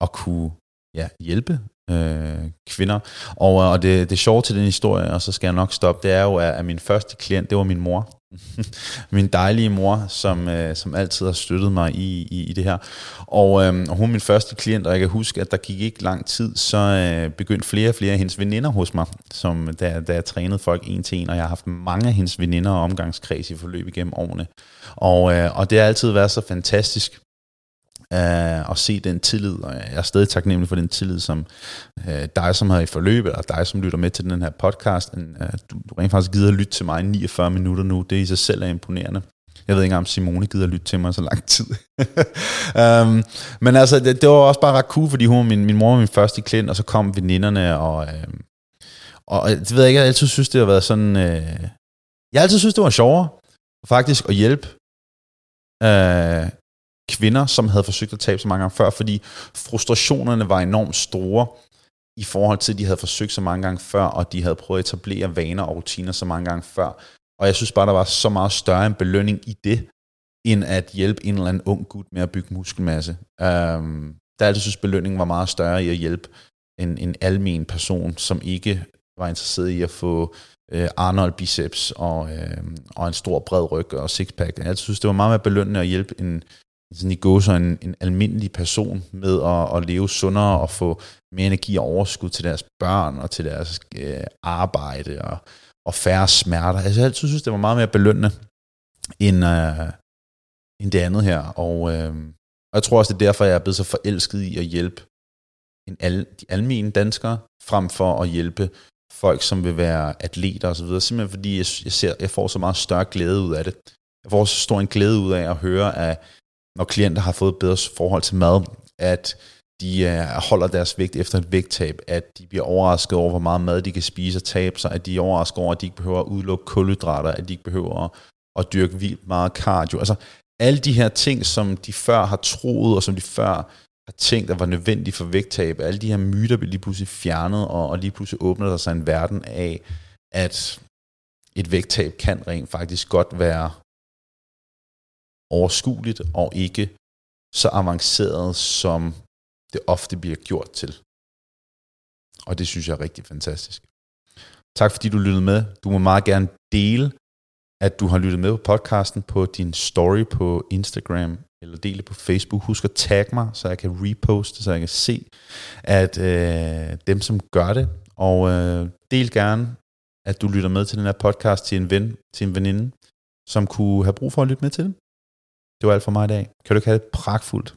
S1: at kunne ja, hjælpe øh, kvinder. Og, øh, og det, det sjove til den historie, og så skal jeg nok stoppe, det er jo, at min første klient, det var min mor. [LAUGHS] min dejlige mor, som, øh, som altid har støttet mig i, i, i det her. Og, øh, og hun er min første klient, og jeg kan huske, at der gik ikke lang tid, så øh, begyndte flere og flere af hendes veninder hos mig, som, da, da jeg trænede folk en til en, og jeg har haft mange af hendes veninder og omgangskreds i forløb igennem årene. Og, øh, og det har altid været så fantastisk, uh, og se den tillid, og jeg er stadig taknemmelig for den tillid, som uh, dig, som har i forløbet, eller dig, som lytter med til den her podcast, uh, du, du rent faktisk gider at lytte til mig i 49 minutter nu, det i sig selv er imponerende. Jeg ved ikke om Simone gider at lytte til mig så lang tid. um, [LAUGHS] men altså, det, det var også bare ret cool, fordi hun min, min mor var min første klient, og så kom veninderne, og, øh, og det ved jeg ikke, jeg altid synes, det har været sådan... Øh, jeg altid synes, det var sjovere, faktisk at hjælpe uh, kvinder, som havde forsøgt at tabe så mange gange før, fordi frustrationerne var enormt store i forhold til, at de havde forsøgt så mange gange før, og de havde prøvet at etablere vaner og rutiner så mange gange før. Og jeg synes bare, der var så meget større en belønning i det, end at hjælpe en eller anden ung gut med at bygge muskelmasse. Um, der altid synes, belønningen var meget større i at hjælpe en, en almen person, som ikke var interesseret i at få øh, Arnold biceps og, øh, og en stor bred ryg og sixpack. Jeg synes, det var meget mere belønnende at hjælpe en, sådan i gå så en, en almindelig person med at, at leve sundere og få mere energi og overskud til deres børn og til deres øh, arbejde og, og færre smerter. Altså, jeg altid synes, det var meget mere belønnende end, øh, end det andet her. Og, øh, og jeg tror også, det er derfor, jeg er blevet så forelsket i at hjælpe en al, de almindelige danskere, frem for at hjælpe folk, som vil være atleter osv. Simpelthen fordi jeg, jeg, ser, jeg får så meget større glæde ud af det. Jeg får så stor en glæde ud af at høre, at når klienter har fået bedre forhold til mad, at de øh, holder deres vægt efter et vægttab, at de bliver overrasket over, hvor meget mad de kan spise og tabe sig, at de er overrasket over, at de ikke behøver at udelukke kulhydrater, at de ikke behøver at, at dyrke vildt meget cardio. Altså alle de her ting, som de før har troet, og som de før har tænkt, at var nødvendige for vægttab, alle de her myter bliver lige pludselig fjernet, og, og lige pludselig åbner der sig en verden af, at et vægttab kan rent faktisk godt være overskueligt og ikke så avanceret, som det ofte bliver gjort til. Og det synes jeg er rigtig fantastisk. Tak fordi du lyttede med. Du må meget gerne dele, at du har lyttet med på podcasten på din story på Instagram eller dele på Facebook. Husk at tagge mig, så jeg kan reposte, så jeg kan se, at øh, dem, som gør det, og øh, del gerne, at du lytter med til den her podcast til en ven, til en veninde, som kunne have brug for at lytte med til det. Det var alt for mig i dag. Kan du ikke have det pragtfuldt?